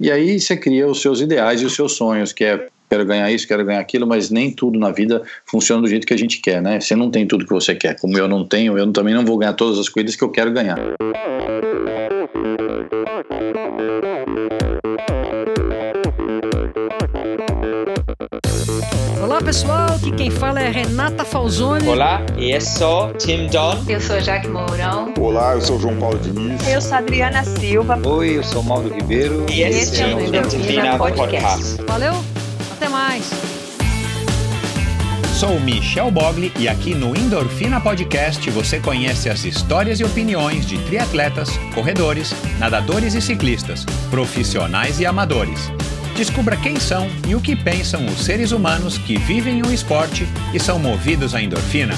E aí você cria os seus ideais e os seus sonhos, que é quero ganhar isso, quero ganhar aquilo, mas nem tudo na vida funciona do jeito que a gente quer, né? Você não tem tudo que você quer, como eu não tenho, eu também não vou ganhar todas as coisas que eu quero ganhar. Olá pessoal, aqui quem fala é Renata Falzoni. Olá, eu sou Tim John. Eu sou Jaque Mourão. Olá, eu sou João Paulo Diniz. Eu sou Adriana Silva. Oi, eu sou Mauro Ribeiro. E esse, é o Endorfina Podcast. Podcast. Valeu, até mais. Sou Michel Bogli e aqui no Endorfina Podcast você conhece as histórias e opiniões de triatletas, corredores, nadadores e ciclistas, profissionais e amadores. Descubra quem são e o que pensam os seres humanos que vivem o esporte e são movidos à endorfina.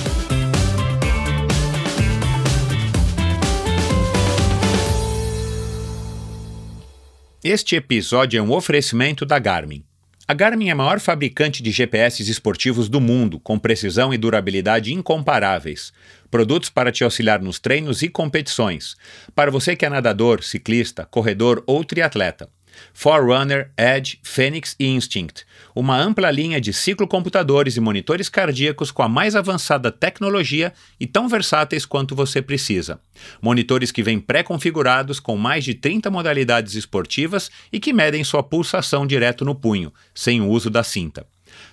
Este episódio é um oferecimento da Garmin. A Garmin é a maior fabricante de GPS esportivos do mundo, com precisão e durabilidade incomparáveis. Produtos para te auxiliar nos treinos e competições. Para você que é nadador, ciclista, corredor ou triatleta. Forerunner, Edge, Phoenix e Instinct. Uma ampla linha de ciclocomputadores e monitores cardíacos com a mais avançada tecnologia e tão versáteis quanto você precisa. Monitores que vêm pré-configurados com mais de 30 modalidades esportivas e que medem sua pulsação direto no punho, sem o uso da cinta.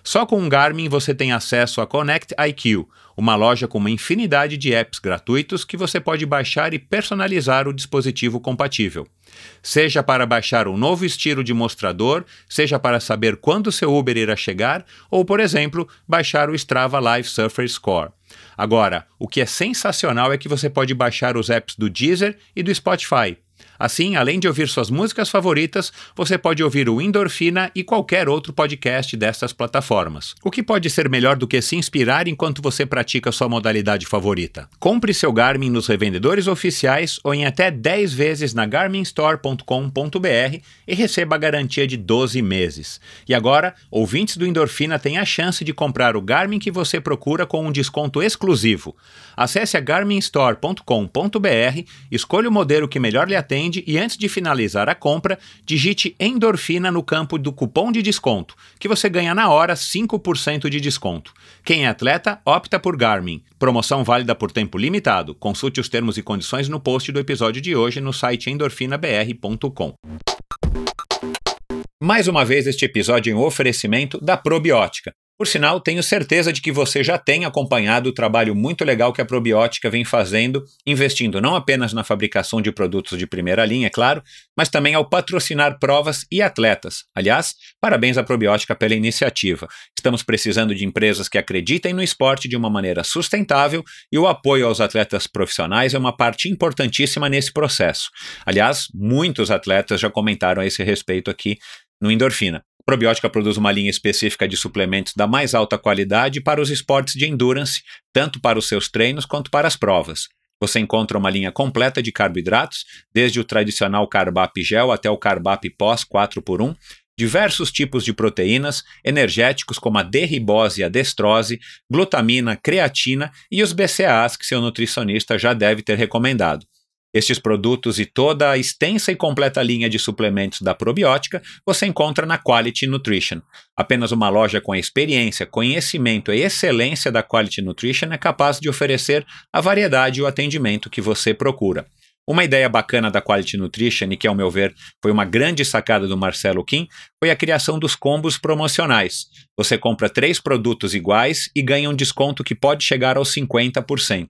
Só com o Garmin você tem acesso a Connect IQ, uma loja com uma infinidade de apps gratuitos que você pode baixar e personalizar o dispositivo compatível. Seja para baixar um novo estilo de mostrador, seja para saber quando seu Uber irá chegar, ou, por exemplo, baixar o Strava Live Surfer Score. Agora, o que é sensacional é que você pode baixar os apps do Deezer e do Spotify. Assim, além de ouvir suas músicas favoritas, você pode ouvir o Endorfina e qualquer outro podcast dessas plataformas. O que pode ser melhor do que se inspirar enquanto você pratica sua modalidade favorita? Compre seu Garmin nos revendedores oficiais ou em até 10 vezes na garminstore.com.br e receba a garantia de 12 meses. E agora, ouvintes do Endorfina têm a chance de comprar o Garmin que você procura com um desconto exclusivo. Acesse a garminstore.com.br, escolha o modelo que melhor lhe atende e antes de finalizar a compra, digite endorfina no campo do cupom de desconto, que você ganha na hora 5% de desconto. Quem é atleta, opta por Garmin. Promoção válida por tempo limitado. Consulte os termos e condições no post do episódio de hoje no site endorfinabr.com. Mais uma vez, este episódio um oferecimento da Probiótica. Por sinal, tenho certeza de que você já tem acompanhado o trabalho muito legal que a probiótica vem fazendo, investindo não apenas na fabricação de produtos de primeira linha, é claro, mas também ao patrocinar provas e atletas. Aliás, parabéns à probiótica pela iniciativa. Estamos precisando de empresas que acreditem no esporte de uma maneira sustentável e o apoio aos atletas profissionais é uma parte importantíssima nesse processo. Aliás, muitos atletas já comentaram a esse respeito aqui no Endorfina. Probiótica produz uma linha específica de suplementos da mais alta qualidade para os esportes de endurance, tanto para os seus treinos quanto para as provas. Você encontra uma linha completa de carboidratos, desde o tradicional Carbap Gel até o Carbap Pós 4x1, diversos tipos de proteínas, energéticos como a D-ribose e a destrose, glutamina, creatina e os BCAAs que seu nutricionista já deve ter recomendado. Estes produtos e toda a extensa e completa linha de suplementos da probiótica você encontra na Quality Nutrition. Apenas uma loja com experiência, conhecimento e excelência da Quality Nutrition é capaz de oferecer a variedade e o atendimento que você procura. Uma ideia bacana da Quality Nutrition, e que, ao meu ver, foi uma grande sacada do Marcelo Kim, foi a criação dos combos promocionais. Você compra três produtos iguais e ganha um desconto que pode chegar aos 50%.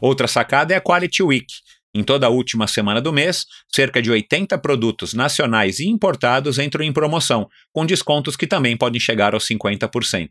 Outra sacada é a Quality Week em toda a última semana do mês, cerca de 80 produtos nacionais e importados entram em promoção, com descontos que também podem chegar aos 50%.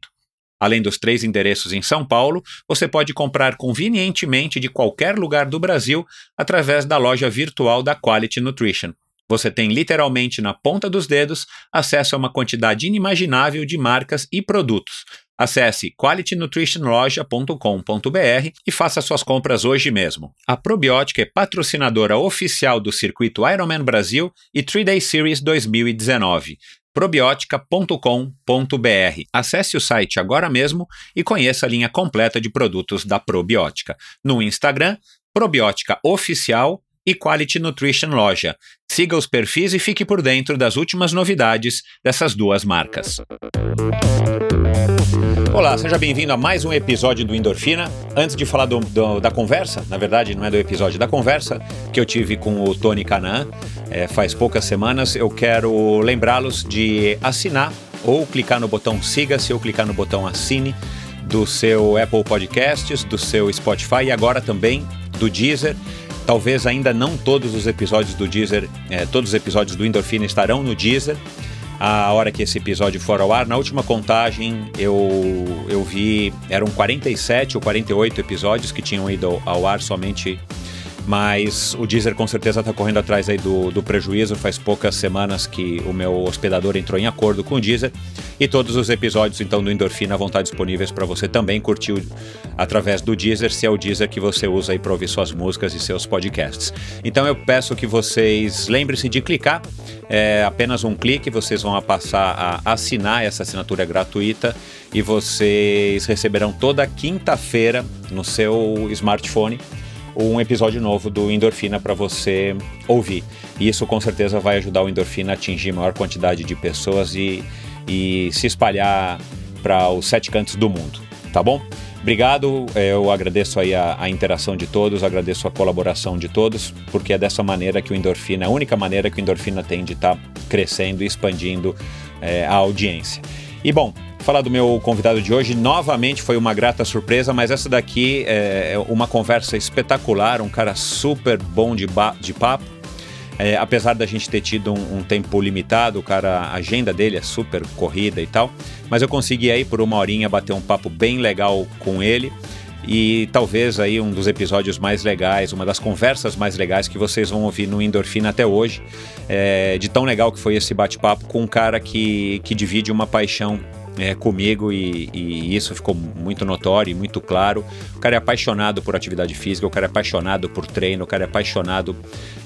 Além dos três endereços em São Paulo, você pode comprar convenientemente de qualquer lugar do Brasil através da loja virtual da Quality Nutrition. Você tem literalmente na ponta dos dedos acesso a uma quantidade inimaginável de marcas e produtos, Acesse qualitynutritionloja.com.br e faça suas compras hoje mesmo. A Probiótica é patrocinadora oficial do circuito Ironman Brasil e 3-Day Series 2019 probiotica.com.br. Acesse o site agora mesmo e conheça a linha completa de produtos da Probiótica. No Instagram, Probiótica Oficial e Quality Nutrition Loja. Siga os perfis e fique por dentro das últimas novidades dessas duas marcas. Olá, seja bem-vindo a mais um episódio do Endorfina. Antes de falar do, do, da conversa, na verdade não é do episódio da conversa que eu tive com o Tony Canaan é, faz poucas semanas, eu quero lembrá-los de assinar ou clicar no botão siga-se ou clicar no botão assine do seu Apple Podcasts, do seu Spotify e agora também do Deezer. Talvez ainda não todos os episódios do Deezer, é, todos os episódios do Endorfina estarão no Deezer a hora que esse episódio for ao ar. Na última contagem, eu, eu vi. Eram 47 ou 48 episódios que tinham ido ao ar somente mas o Deezer com certeza está correndo atrás aí do, do prejuízo. Faz poucas semanas que o meu hospedador entrou em acordo com o Deezer e todos os episódios então do Endorfina vão estar disponíveis para você também curtir através do Deezer, se é o Deezer que você usa aí para ouvir suas músicas e seus podcasts. Então eu peço que vocês lembrem-se de clicar, é apenas um clique, vocês vão passar a assinar essa assinatura gratuita e vocês receberão toda quinta-feira no seu smartphone um episódio novo do Endorfina para você ouvir. E isso com certeza vai ajudar o Endorfina a atingir maior quantidade de pessoas e, e se espalhar para os sete cantos do mundo, tá bom? Obrigado, eu agradeço aí a, a, interação de todos, agradeço a colaboração de todos, porque é dessa maneira que o Endorfina, a única maneira que o Endorfina tem de estar tá crescendo e expandindo é, a audiência. E bom, falar do meu convidado de hoje. Novamente foi uma grata surpresa, mas essa daqui é uma conversa espetacular, um cara super bom de, de papo. É, apesar da gente ter tido um, um, tempo limitado, cara, a agenda dele é super corrida e tal, mas eu consegui aí por uma horinha bater um papo bem legal com ele e talvez aí um dos episódios mais legais, uma das conversas mais legais que vocês vão ouvir no Endorfina até hoje, é, de tão legal que foi esse bate-papo com um cara que, que divide uma paixão é, comigo e, e, isso ficou muito notório e muito claro. O cara é apaixonado por atividade física, o cara é apaixonado por treino, o cara é apaixonado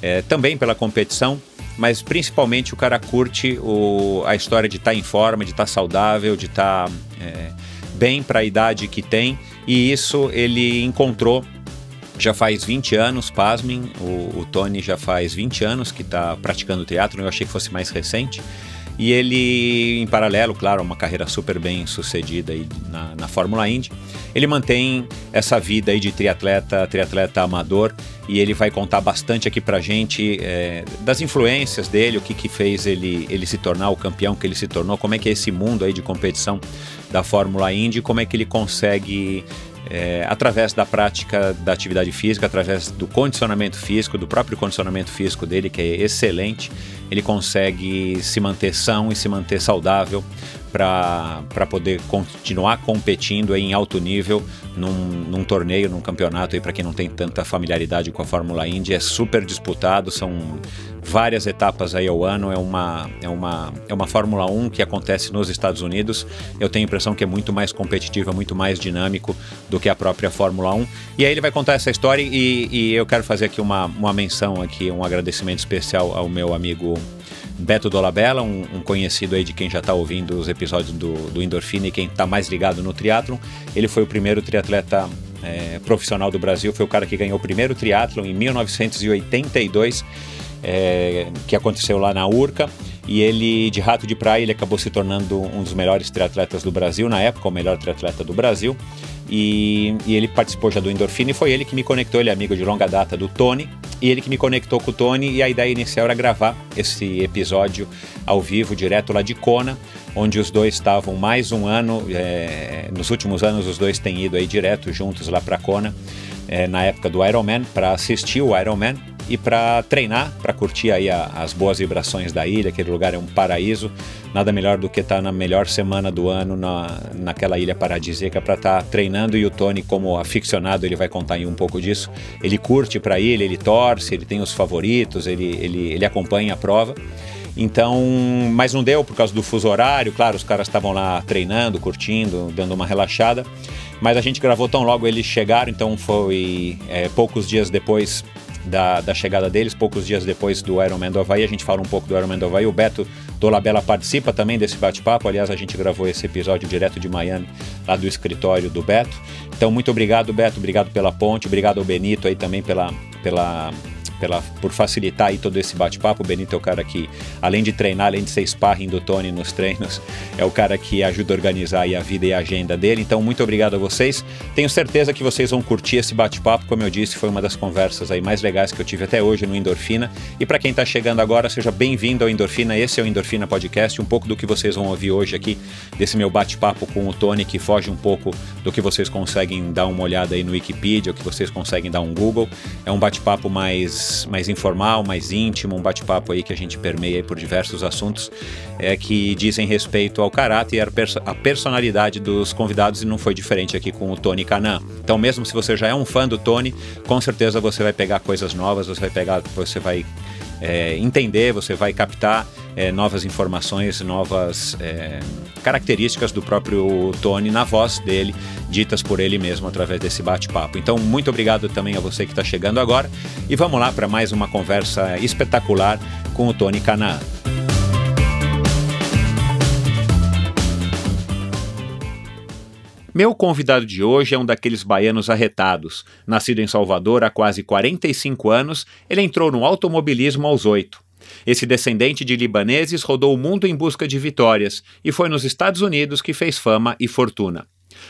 é, também pela competição, mas principalmente o cara curte o, a história de estar tá em forma, de estar tá saudável, de estar tá, é, bem para a idade que tem e isso ele encontrou já faz 20 anos, pasmem, o, o Tony já faz 20 anos que está praticando teatro, eu achei que fosse mais recente. E ele, em paralelo, claro, uma carreira super bem sucedida aí na, na Fórmula Indy, ele mantém essa vida aí de triatleta, triatleta amador, e ele vai contar bastante aqui pra gente é, das influências dele, o que que fez ele, ele se tornar o campeão que ele se tornou, como é que é esse mundo aí de competição da Fórmula Indy, como é que ele consegue é, através da prática da atividade física, através do condicionamento físico, do próprio condicionamento físico dele, que é excelente, ele consegue se manter são e se manter saudável para poder continuar competindo em alto nível num, num torneio, num campeonato. Para quem não tem tanta familiaridade com a Fórmula Indy, é super disputado, são várias etapas aí ao ano. É uma, é uma, é uma Fórmula 1 que acontece nos Estados Unidos. Eu tenho a impressão que é muito mais competitiva, muito mais dinâmico do que a própria Fórmula 1. E aí ele vai contar essa história e, e eu quero fazer aqui uma, uma menção aqui, um agradecimento especial ao meu amigo Beto Dolabella, um, um, conhecido aí de quem já está ouvindo os episódios do, do Endorfina e quem está mais ligado no triatlon. Ele foi o primeiro triatleta é, profissional do Brasil, foi o cara que ganhou o primeiro triatlon em 1982, é, que aconteceu lá na Urca. E ele, de rato de praia, ele acabou se tornando um dos melhores triatletas do Brasil, na época, o melhor triatleta do Brasil. E, e, ele participou já do Endorfina e foi ele que me conectou, ele é amigo de longa data do Tony, e ele que me conectou com o Tony. E a ideia inicial era gravar esse episódio ao vivo, direto lá de Kona, onde os dois estavam mais um ano, é, nos últimos anos os dois têm ido aí direto juntos lá para Kona, é, na época do Ironman, para assistir o Ironman e para treinar, para curtir aí a, as boas vibrações da ilha, aquele lugar é um paraíso. Nada melhor do que estar tá na melhor semana do ano na, naquela ilha paradisíaca para estar tá treinando e o Tony como aficionado, ele vai contar aí um pouco disso. Ele curte para a ilha, ele torce, ele tem os favoritos, ele, ele, ele acompanha a prova. Então, mas não deu por causa do fuso horário, claro, os caras estavam lá treinando, curtindo, dando uma relaxada. Mas a gente gravou tão logo eles chegaram, então foi é, poucos dias depois da, da chegada deles, poucos dias depois do Ironman do Havaí. A gente fala um pouco do Ironman do Havaí. O Beto Dolabella participa também desse bate-papo. Aliás, a gente gravou esse episódio direto de Miami, lá do escritório do Beto. Então, muito obrigado, Beto. Obrigado pela ponte. Obrigado ao Benito aí também pela, pela pela, por facilitar aí todo esse bate-papo. O Benito é o cara que, além de treinar, além de ser sparring do Tony nos treinos, é o cara que ajuda a organizar a vida e a agenda dele. Então, muito obrigado a vocês. Tenho certeza que vocês vão curtir esse bate-papo. Como eu disse, foi uma das conversas aí mais legais que eu tive até hoje no Endorfina. E para quem está chegando agora, seja bem-vindo ao Endorfina. Esse é o Endorfina Podcast. Um pouco do que vocês vão ouvir hoje aqui, desse meu bate-papo com o Tony, que foge um pouco do que vocês conseguem dar uma olhada aí no Wikipedia, o que vocês conseguem dar um Google. É um bate-papo mais, mais informal, mais íntimo, um bate-papo aí que a gente permeia por diversos assuntos é, que dizem respeito ao caráter e à perso personalidade dos convidados e não foi diferente aqui com o Tony Canan. Então, mesmo se você já é um fã do Tony, com certeza você vai pegar coisas novas, você vai pegar, você vai é, entender, você vai captar é, novas informações, novas é, características do próprio Tony na voz dele, ditas por ele mesmo através desse bate-papo. Então, muito obrigado também a você que está chegando agora e vamos lá para mais uma conversa espetacular com o Tony Canaan. Meu convidado de hoje é um daqueles baianos arretados. Nascido em Salvador há quase 45 anos, ele entrou no automobilismo aos 8. Esse descendente de libaneses rodou o mundo em busca de vitórias e foi nos Estados Unidos que fez fama e fortuna.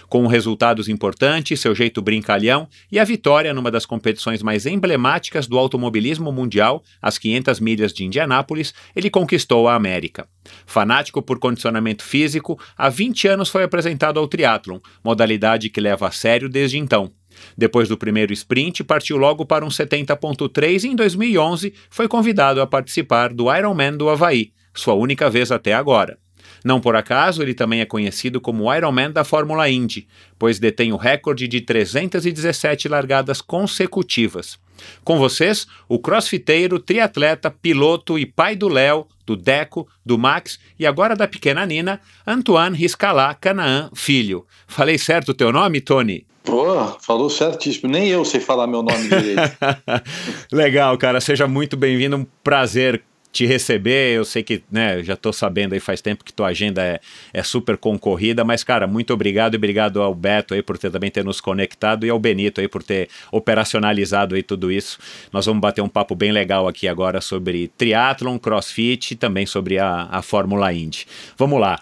Com resultados importantes, seu jeito brincalhão e a vitória numa das competições mais emblemáticas do automobilismo mundial, as 500 milhas de Indianápolis, ele conquistou a América. Fanático por condicionamento físico, há 20 anos foi apresentado ao triatlon, modalidade que leva a sério desde então. Depois do primeiro sprint, partiu logo para um 70.3 e em 2011 foi convidado a participar do Ironman do Havaí, sua única vez até agora. Não por acaso, ele também é conhecido como Ironman da Fórmula Indy, pois detém o recorde de 317 largadas consecutivas. Com vocês, o crossfiteiro, triatleta, piloto e pai do Léo, do Deco, do Max e agora da pequena Nina, Antoine Riscalá Canaã Filho. Falei certo o teu nome, Tony? Pô, falou certíssimo. Nem eu sei falar meu nome direito. Legal, cara. Seja muito bem-vindo. Um prazer te receber. Eu sei que, né, já estou sabendo aí faz tempo que tua agenda é, é super concorrida, mas, cara, muito obrigado e obrigado ao Beto aí por ter também ter nos conectado e ao Benito aí por ter operacionalizado aí tudo isso. Nós vamos bater um papo bem legal aqui agora sobre triatlon, crossfit e também sobre a, a Fórmula Indy. Vamos lá.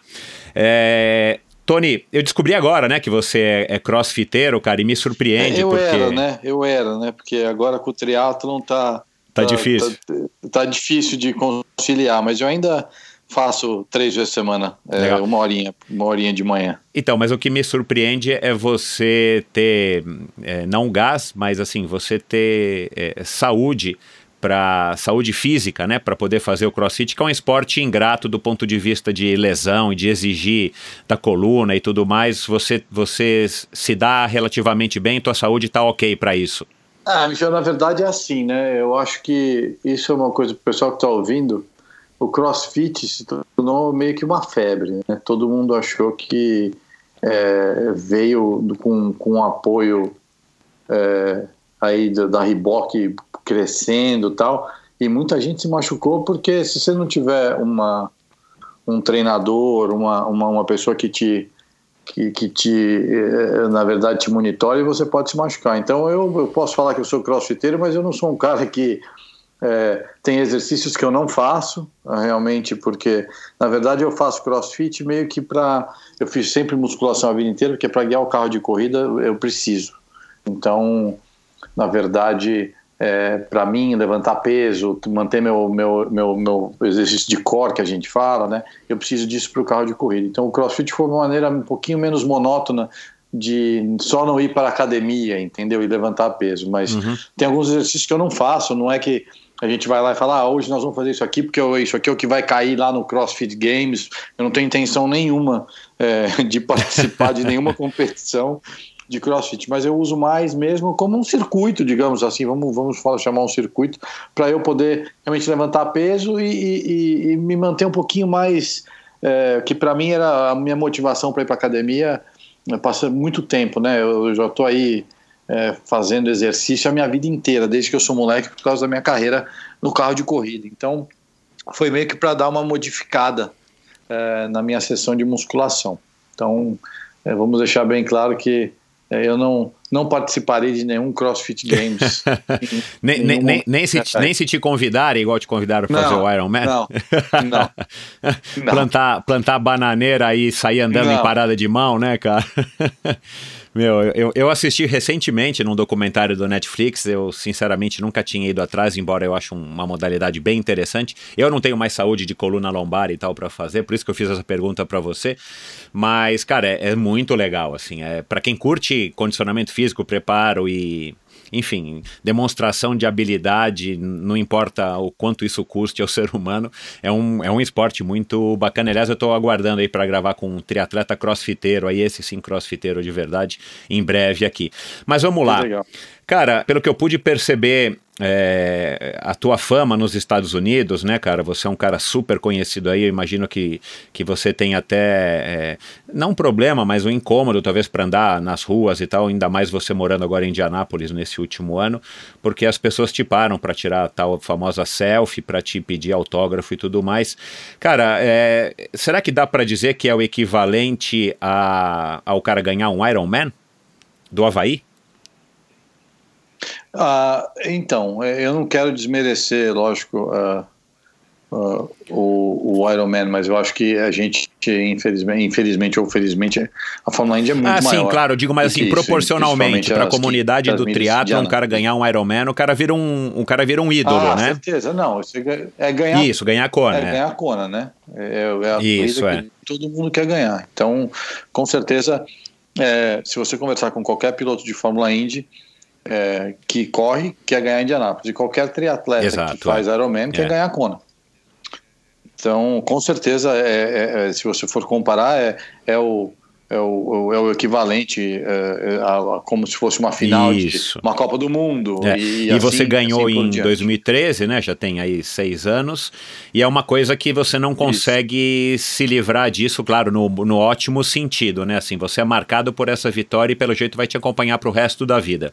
É, Tony, eu descobri agora, né, que você é, é crossfiteiro, cara, e me surpreende. É, eu porque... era, né? Eu era, né? Porque agora com o triatlon tá Tá, tá difícil. Tá, tá, difícil de conciliar, mas eu ainda faço três vezes por semana, é, uma horinha, uma horinha de manhã. Então, mas o que me surpreende é você ter, é, não gás, mas assim, você ter é, saúde para saúde física, né, para poder fazer o CrossFit, que é um esporte ingrato do ponto de vista de lesão e de exigir da coluna e tudo mais. Você você se dá relativamente bem, tua saúde está ok para isso? Ah, Michel, na verdade é assim, né? Eu acho que isso é uma coisa para o pessoal que está ouvindo. O CrossFit se tornou meio que uma febre, né? Todo mundo achou que é, veio com, com apoio é, aí da, da crescendo tal, e muita gente se machucou porque se você não tiver uma, um treinador, uma, uma, uma pessoa que te que, que te, eh, na verdade, te monitore e você pode se machucar. Então, eu, eu posso falar que eu sou crossfiteiro, mas eu não sou um cara que é, tem exercícios que eu não faço, realmente, porque, na verdade, eu faço crossfit meio que para. Eu fiz sempre musculação a vida inteira, porque para guiar o carro de corrida eu preciso. Então, na verdade, é, para mim, levantar peso, manter meu, meu, meu, meu exercício de core, que a gente fala, né? Eu preciso disso para o carro de corrida. Então, o crossfit foi uma maneira um pouquinho menos monótona de só não ir para a academia, entendeu? E levantar peso. Mas uhum. tem alguns exercícios que eu não faço, não é que a gente vai lá e fala, ah, hoje nós vamos fazer isso aqui, porque isso aqui é o que vai cair lá no CrossFit Games. Eu não tenho intenção nenhuma é, de participar de nenhuma competição de crossfit, mas eu uso mais mesmo como um circuito, digamos assim, vamos, vamos falar, chamar um circuito, para eu poder realmente levantar peso e, e, e me manter um pouquinho mais. É, que para mim era a minha motivação para ir para academia, né, passa muito tempo, né? Eu, eu já estou aí é, fazendo exercício a minha vida inteira, desde que eu sou moleque, por causa da minha carreira no carro de corrida. Então, foi meio que para dar uma modificada é, na minha sessão de musculação. Então, é, vamos deixar bem claro que eu não, não participarei de nenhum CrossFit Games. nem, nem, nem, nem, se, nem se te convidarem, igual te convidaram para fazer o Iron Man? Não, não. não. plantar, plantar bananeira e sair andando não. em parada de mão, né, cara? Meu, eu, eu assisti recentemente num documentário do Netflix, eu sinceramente nunca tinha ido atrás, embora eu ache uma modalidade bem interessante. Eu não tenho mais saúde de coluna lombar e tal para fazer, por isso que eu fiz essa pergunta para você. Mas, cara, é, é, muito legal, assim. É, para quem curte condicionamento físico, preparo e enfim, demonstração de habilidade, não importa o quanto isso custe ao ser humano, é um, é um esporte muito bacana. Aliás, eu estou aguardando aí para gravar com um triatleta crossfiteiro, aí esse sim crossfiteiro de verdade, em breve aqui. Mas vamos lá. Cara, pelo que eu pude perceber, é, a tua fama nos Estados Unidos, né, cara? Você é um cara super conhecido aí. Eu imagino que, que você tem até é, não um problema, mas um incômodo, talvez, para andar nas ruas e tal. Ainda mais você morando agora em Indianápolis nesse último ano, porque as pessoas te param para tirar a tal famosa selfie, para te pedir autógrafo e tudo mais. Cara, é, será que dá para dizer que é o equivalente a, ao cara ganhar um Ironman do Havaí? Ah, então, é, eu não quero desmerecer, lógico, uh, uh, o, o Iron Man, mas eu acho que a gente, infelizmente, infelizmente ou felizmente, a Fórmula Indy é muito ah, maior. Ah, sim, claro, eu digo, mas assim, proporcionalmente para a comunidade do triatlo, um cara ganhar um Iron Man, o cara vira um, o cara vira um ídolo, ah, né? certeza, não, isso é ganhar... Isso, ganhar a Kona. É, é. ganhar a Kona, né? É, é a isso, é. todo mundo quer ganhar. Então, com certeza, é, se você conversar com qualquer piloto de Fórmula Indy, é, que corre quer ganhar Indianápolis. E qualquer triatleta Exato, que faz é. Ironman quer é. ganhar Kona. Então, com certeza, é, é, é, se você for comparar, é, é, o, é, o, é o equivalente a, a, como se fosse uma final Isso. de uma Copa do Mundo. E, e assim, você ganhou assim em diante. 2013, né? Já tem aí seis anos. E é uma coisa que você não consegue Isso. se livrar disso, claro, no, no ótimo sentido, né? Assim, você é marcado por essa vitória e pelo jeito vai te acompanhar para o resto da vida.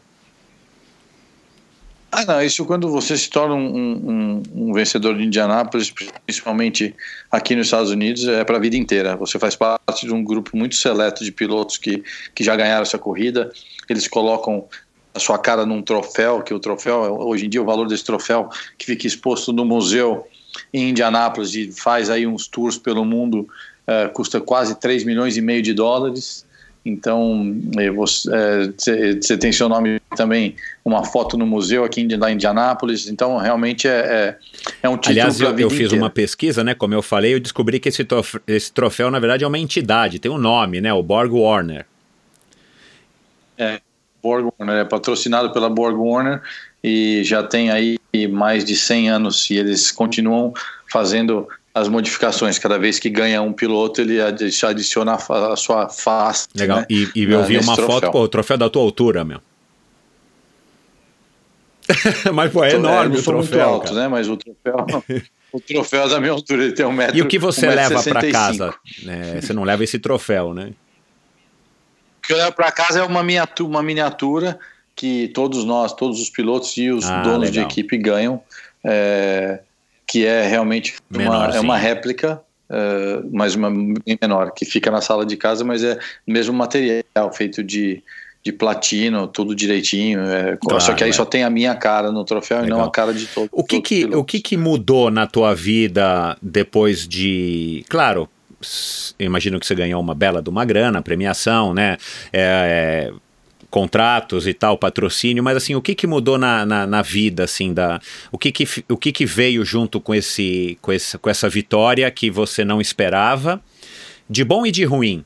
Ah, não, isso quando você se torna um, um, um vencedor de Indianápolis, principalmente aqui nos Estados Unidos, é para a vida inteira. Você faz parte de um grupo muito seleto de pilotos que, que já ganharam essa corrida. Eles colocam a sua cara num troféu, que o troféu, hoje em dia, o valor desse troféu que fica exposto no museu em Indianápolis e faz aí uns tours pelo mundo, uh, custa quase 3 milhões e meio de dólares. Então, você, é, você, tem seu nome também, uma foto no museu aqui em Indianápolis. Então, realmente é, é, é um título Aliás, eu, eu fiz uma pesquisa, né? Como eu falei, eu descobri que esse troféu, esse troféu, na verdade, é uma entidade, tem um nome, né? O Borg Warner. É, Borg Warner, é patrocinado pela Borg Warner e já tem aí mais de 100 anos e eles continuam fazendo as modificações. Cada vez que ganha um piloto, ele adiciona a sua face. Legal. Né, e, e eu vi uma troféu. foto, pô, o troféu da tua altura, meu. Mas, pô, é então, enorme é, o troféu. Muito alto, né? Mas o troféu. o troféu da minha altura, ele tem um metro. E o que você um leva para casa? É, você não leva esse troféu, né? O que eu levo para casa é uma miniatura, uma miniatura que todos nós, todos os pilotos e os ah, donos legal. de equipe ganham. É, que é realmente uma, é uma réplica, uh, mas uma menor, que fica na sala de casa, mas é mesmo material, feito de, de platino, tudo direitinho. É, claro, só que aí é. só tem a minha cara no troféu Legal. e não a cara de todo. O que que, o que que mudou na tua vida depois de, claro, imagino que você ganhou uma bela de uma grana, premiação, né? É, é, contratos e tal, patrocínio, mas assim, o que que mudou na, na, na, vida, assim, da, o que que, o que que veio junto com, esse, com, esse, com essa vitória que você não esperava, de bom e de ruim?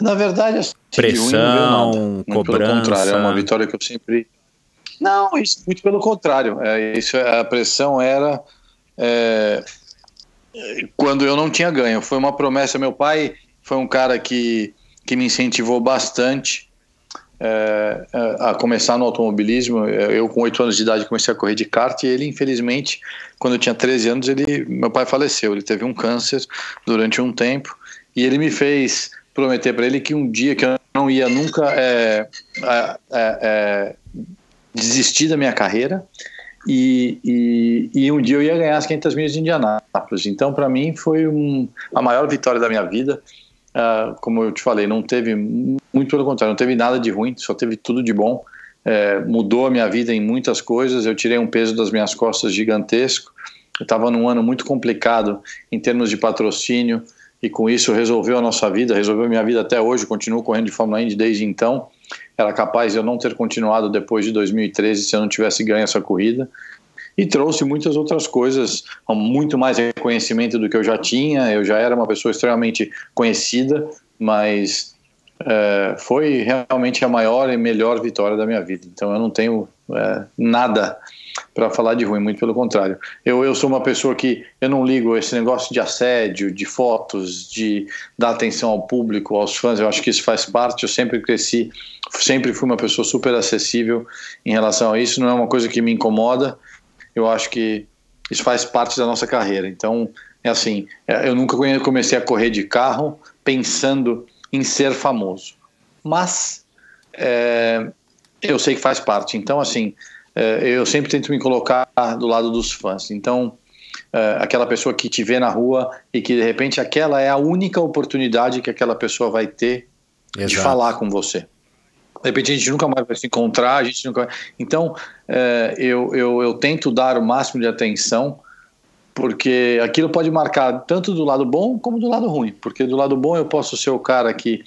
Na verdade, assim, pressão, ruim, não cobrança. Pelo contrário, é uma vitória que eu sempre. Não, isso, muito pelo contrário. É, isso, a pressão era é, quando eu não tinha ganho. Foi uma promessa. Meu pai foi um cara que, que me incentivou bastante é, é a começar no automobilismo. Eu, com oito anos de idade, comecei a correr de kart e ele, infelizmente, quando eu tinha 13 anos, ele, meu pai faleceu. Ele teve um câncer durante um tempo e ele me fez prometer para ele que um dia que eu não ia nunca é, é, é, desistir da minha carreira e, e, e, um dia eu ia ganhar as 500 milhas de Indianápolis. Então, para mim, foi um, a maior vitória da minha vida. uh, como eu te falei, não teve, muito pelo contrário, não teve nada de ruim, só teve tudo de bom. É, mudou a minha vida em muitas coisas. Eu tirei um peso das minhas costas gigantesco. Eu estava num ano muito complicado em termos de patrocínio e com isso resolveu a nossa vida, resolveu a minha vida até hoje. Continuo correndo de Fórmula Indy desde então. Era capaz de eu não ter continuado depois de 2013 se eu não tivesse ganho essa corrida e trouxe muitas outras coisas, muito mais reconhecimento do que eu já tinha. Eu já era uma pessoa extremamente conhecida, mas é, foi realmente a maior e melhor vitória da minha vida. Então eu não tenho é, nada para falar de ruim, muito pelo contrário. Eu, eu sou uma pessoa que eu não ligo esse negócio de assédio, de fotos, de dar atenção ao público, aos fãs. Eu acho que isso faz parte. Eu sempre cresci, sempre fui uma pessoa super acessível em relação a isso. Não é uma coisa que me incomoda eu acho que isso faz parte da nossa carreira. Então, é assim, é, eu nunca comecei a correr de carro pensando em ser famoso, mas é, eu sei que faz parte. Então, assim, eu sempre tento me colocar do lado dos fãs. Então, é, aquela pessoa que te vê na rua e que de repente aquela é a única oportunidade que aquela pessoa vai ter Exato. de falar com você de repente a gente nunca mais vai se encontrar, a gente nunca. Então é, eu, eu, eu tento dar o máximo de atenção, porque aquilo pode marcar tanto do lado bom como do lado ruim. Porque do lado bom eu posso ser o cara que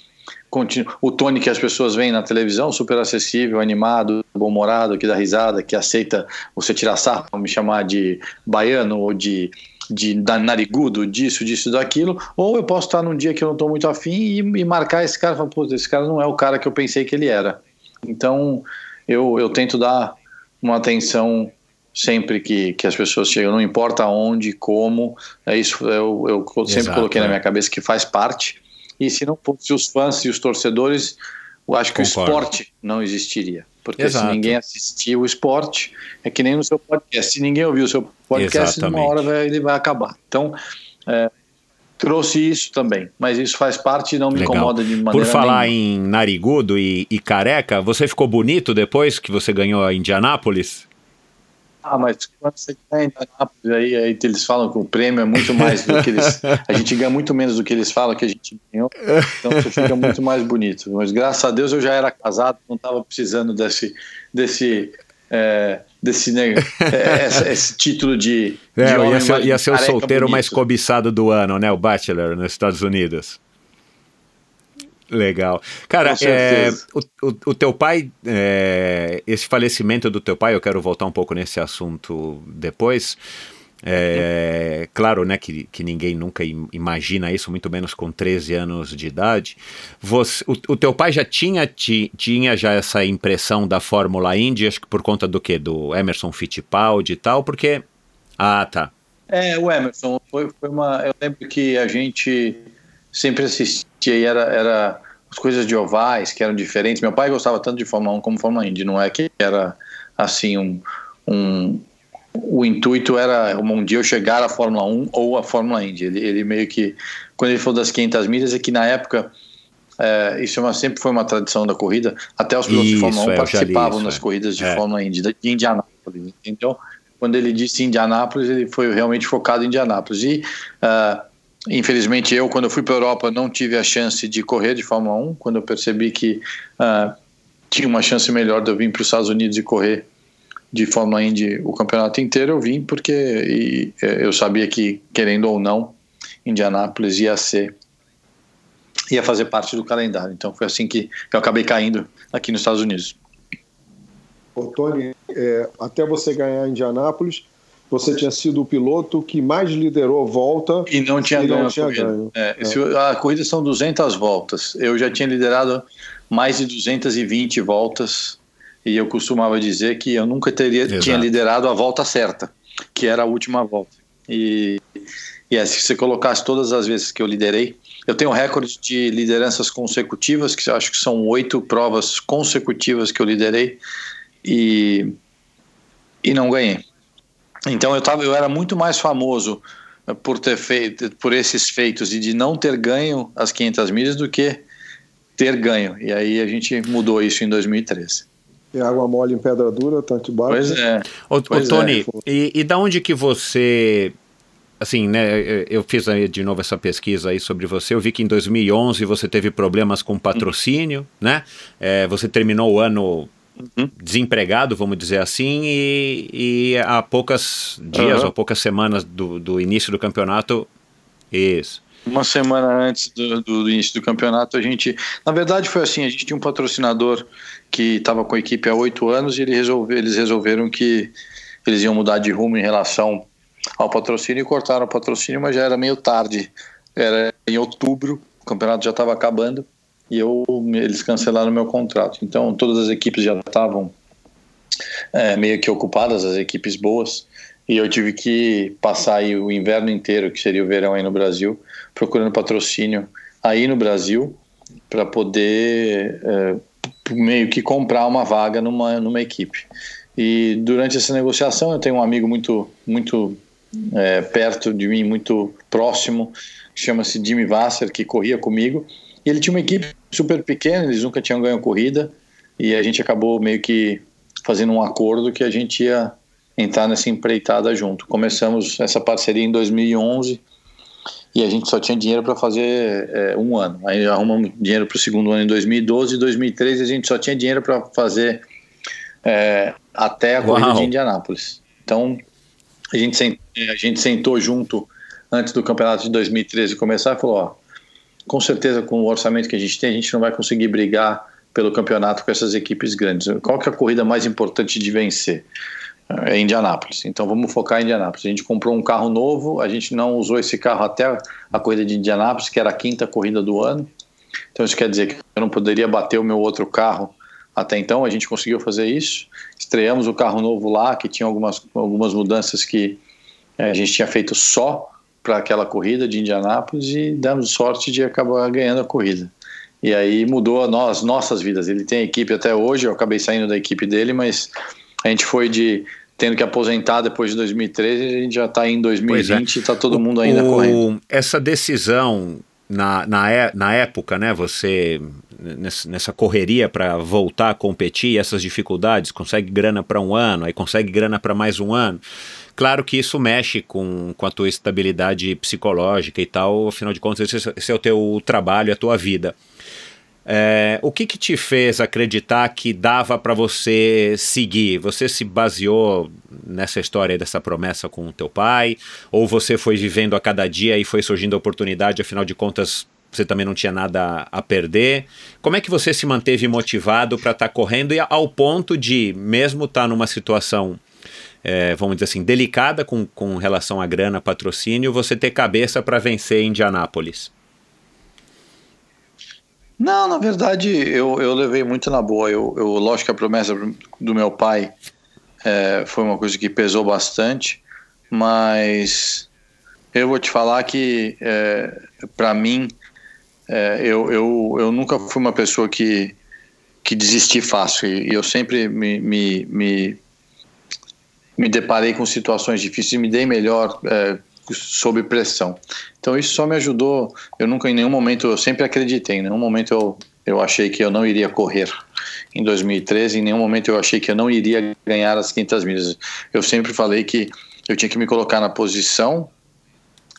o Tony que as pessoas veem na televisão, super acessível, animado, bom-humorado, que dá risada, que aceita você tirar sarro, me chamar de baiano ou de de narigudo, disso, disso, daquilo, ou eu posso estar num dia que eu não estou muito afim e, e marcar esse cara e falar, esse cara não é o cara que eu pensei que ele era. Então, eu, eu tento dar uma atenção sempre que, que as pessoas chegam, não importa onde, como, é isso eu, eu sempre Exato, coloquei é. na minha cabeça que faz parte, e se não fosse os fãs e os torcedores, eu acho que Concordo. o esporte não existiria. Porque Exato. se ninguém assistir o esporte, é que nem no seu podcast. Se ninguém ouvir o seu podcast, Exatamente. uma hora vai, ele vai acabar. Então, é, trouxe isso também, mas isso faz parte e não me Legal. incomoda de maneira Por falar nenhuma. em narigudo e, e, careca, você ficou bonito depois que você ganhou a Indianápolis? Ah, mas quando você ganha Indianápolis, aí, aí eles falam que o prêmio é muito mais do que eles. a gente ganha muito menos do que eles falam que a gente ganhou. Então você fica muito mais bonito. Mas graças a Deus eu já era casado, não estava precisando desse. desse é, desse né, é, esse, esse, título de, é, de ia ser, ia ser o solteiro bonito. mais cobiçado do ano, né? O Bachelor nos Estados Unidos. Legal. Cara, é, o, o, o, teu pai, é, esse falecimento do teu pai, eu quero voltar um pouco nesse assunto depois. É, claro, né, que, que ninguém nunca imagina isso, muito menos com 13 anos de idade. Você, o, o teu pai já tinha, ti, tinha já essa impressão da Fórmula Indy, acho que por conta do que? Do Emerson Fittipaldi e tal, porque... Ah, tá. É, o Emerson, foi, foi uma... Eu lembro que a gente sempre assistia e era, era as coisas de ovais que eram diferentes. Meu pai gostava tanto de Fórmula 1 como Fórmula Indy, não é que era assim um, um o intuito era um dia eu chegar à Fórmula 1 ou à Fórmula Indy. Ele, ele meio que, quando ele falou das 500 milhas, é que na época, é, isso é uma, sempre foi uma tradição da corrida, até os pilotos isso, de Fórmula 1 é, participavam nas é. corridas de é. Fórmula Indy, de Indianápolis. Então, quando ele disse Indianápolis, ele foi realmente focado em Indianápolis. E uh, Infelizmente, eu, quando eu fui para a Europa, não tive a chance de correr de Fórmula 1. Quando eu percebi que uh, tinha uma chance melhor de eu vir para os Estados Unidos e correr de Fórmula Indy o campeonato inteiro, eu vim porque e, é, eu sabia que, querendo ou não, Indianápolis ia ser ia fazer parte do calendário. Então foi assim que eu acabei caindo aqui nos Estados Unidos. Ô, Tony, é, até você ganhar Indianápolis, você tinha sido o piloto que mais liderou volta e não tinha, e ganho, não tinha ganho. É, é. A corrida são 200 voltas. Eu já tinha liderado mais de 220 voltas e eu costumava dizer que eu nunca teria Exato. tinha liderado a volta certa, que era a última volta. E, e é, se você colocasse todas as vezes que eu liderei, eu tenho um recorde de lideranças consecutivas, que eu acho que são oito provas consecutivas que eu liderei e, e não ganhei. Então eu, tava, eu era muito mais famoso eh, por ter feito, por esses feitos e de não ter ganho as 500 milhas do que ter ganho. E aí a gente mudou isso em 2013. E água mole em pedra dura, tanto baixo. Pois é. Ô, pois ô Tony, é. e, e da onde que você assim, né, eu fiz aí de novo essa pesquisa aí sobre você, eu vi que em 2011 você teve problemas com patrocínio, uhum. né? É, você terminou o ano uhum. desempregado, vamos dizer assim, e, e há poucos dias uhum. ou poucas semanas do, do início do campeonato, isso. Uma semana antes do, do, início do campeonato, a gente. Na verdade, foi assim: a gente tinha um patrocinador que estava com a equipe há oito anos e ele resolve, eles resolveram que eles iam mudar de rumo em relação ao patrocínio e cortaram o patrocínio, mas já era meio tarde. Era em outubro, o campeonato já estava acabando e eu, eles cancelaram meu contrato. Então todas as equipes já estavam é, meio que ocupadas, as equipes boas, e eu tive que passar aí o inverno inteiro, que seria o verão aí no Brasil, procurando patrocínio aí no Brasil para poder é, meio que comprar uma vaga numa, numa equipe. E durante essa negociação eu tenho um amigo muito muito é, perto de mim, muito próximo, chama-se Jimmy Vasser, que corria comigo. E ele tinha uma equipe super pequena, eles nunca tinham ganho corrida, e a gente acabou meio que fazendo um acordo que a gente ia entrar nessa empreitada junto. Começamos essa parceria em 2011 e a gente só tinha dinheiro para fazer é, um ano. Aí arrumamos dinheiro para o segundo ano em 2012 e 2013 a gente só tinha dinheiro para fazer é, até a corrida Uau. de Indianápolis. Então a gente, sentou, a gente sentou junto antes do campeonato de 2013 começar e falou: ó, com certeza com o orçamento que a gente tem, a gente não vai conseguir brigar pelo campeonato com essas equipes grandes. Qual que é a corrida mais importante de vencer? É Indianápolis. Então vamos focar em Indianápolis. A gente comprou um carro novo, a gente não usou esse carro até a corrida de Indianápolis, que era a quinta corrida do ano. Então isso quer dizer que eu não poderia bater o meu outro carro até então. A gente conseguiu fazer isso. Estreamos o carro novo lá, que tinha algumas, algumas mudanças que é, a gente tinha feito só para aquela corrida de Indianápolis e demos sorte de acabar ganhando a corrida. E aí mudou as nossas vidas. Ele tem equipe até hoje, eu acabei saindo da equipe dele, mas a gente foi de tendo que aposentar depois de 2013, a gente já está em 2020 é. e está todo mundo ainda o, correndo. Essa decisão na, na, é, na época, né, você nessa correria para voltar a competir, essas dificuldades, consegue grana para um ano, aí consegue grana para mais um ano. Claro que isso mexe com, com a tua estabilidade psicológica e tal, afinal de contas, esse, esse é o teu trabalho, é a tua vida. É, o que, que te fez acreditar que dava para você seguir? Você se baseou nessa história dessa promessa com o teu pai? Ou você foi vivendo a cada dia e foi surgindo a oportunidade, afinal de contas você também não tinha nada a perder? Como é que você se manteve motivado para estar tá correndo e ao ponto de, mesmo estar tá numa situação é, vamos dizer assim, delicada com, com relação à grana, patrocínio, você ter cabeça para vencer em Indianápolis? Não, na verdade, eu, eu levei muito na boa. Eu, eu, lógico que a promessa do meu pai é, foi uma coisa que pesou bastante, mas eu vou te falar que, é, para mim, é, eu, eu, eu nunca fui uma pessoa que, que desisti fácil. E eu sempre me, me, me, me deparei com situações difíceis e me dei melhor é, sob pressão. Então isso só me ajudou. Eu nunca em nenhum momento, eu sempre acreditei, em nenhum momento eu, eu achei que eu não iria correr em 2013, em nenhum momento eu achei que eu não iria ganhar as 500 milhas. Eu sempre falei que eu tinha que me colocar na posição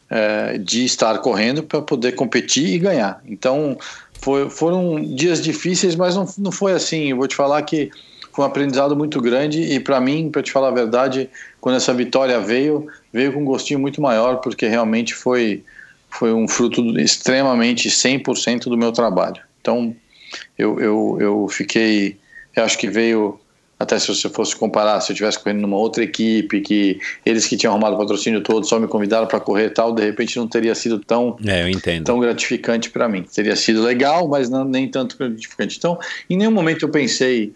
é, de estar correndo para poder competir e ganhar. Então foi, foram dias difíceis, mas não, não foi assim. Eu vou te falar que foi um aprendizado muito grande e para mim, para te falar a verdade, quando essa vitória veio, veio com um gostinho muito maior, porque realmente foi, foi um fruto extremamente 100% do meu trabalho. Então, eu, eu, eu fiquei, eu acho que veio, até se você fosse comparar, se eu tivesse correndo numa outra equipe, que eles que tinham arrumado o patrocínio todo só me convidaram para correr e tal, de repente não teria sido tão, é, tão gratificante para mim. Teria sido legal, mas não, nem tanto gratificante. Então, em nenhum momento eu pensei,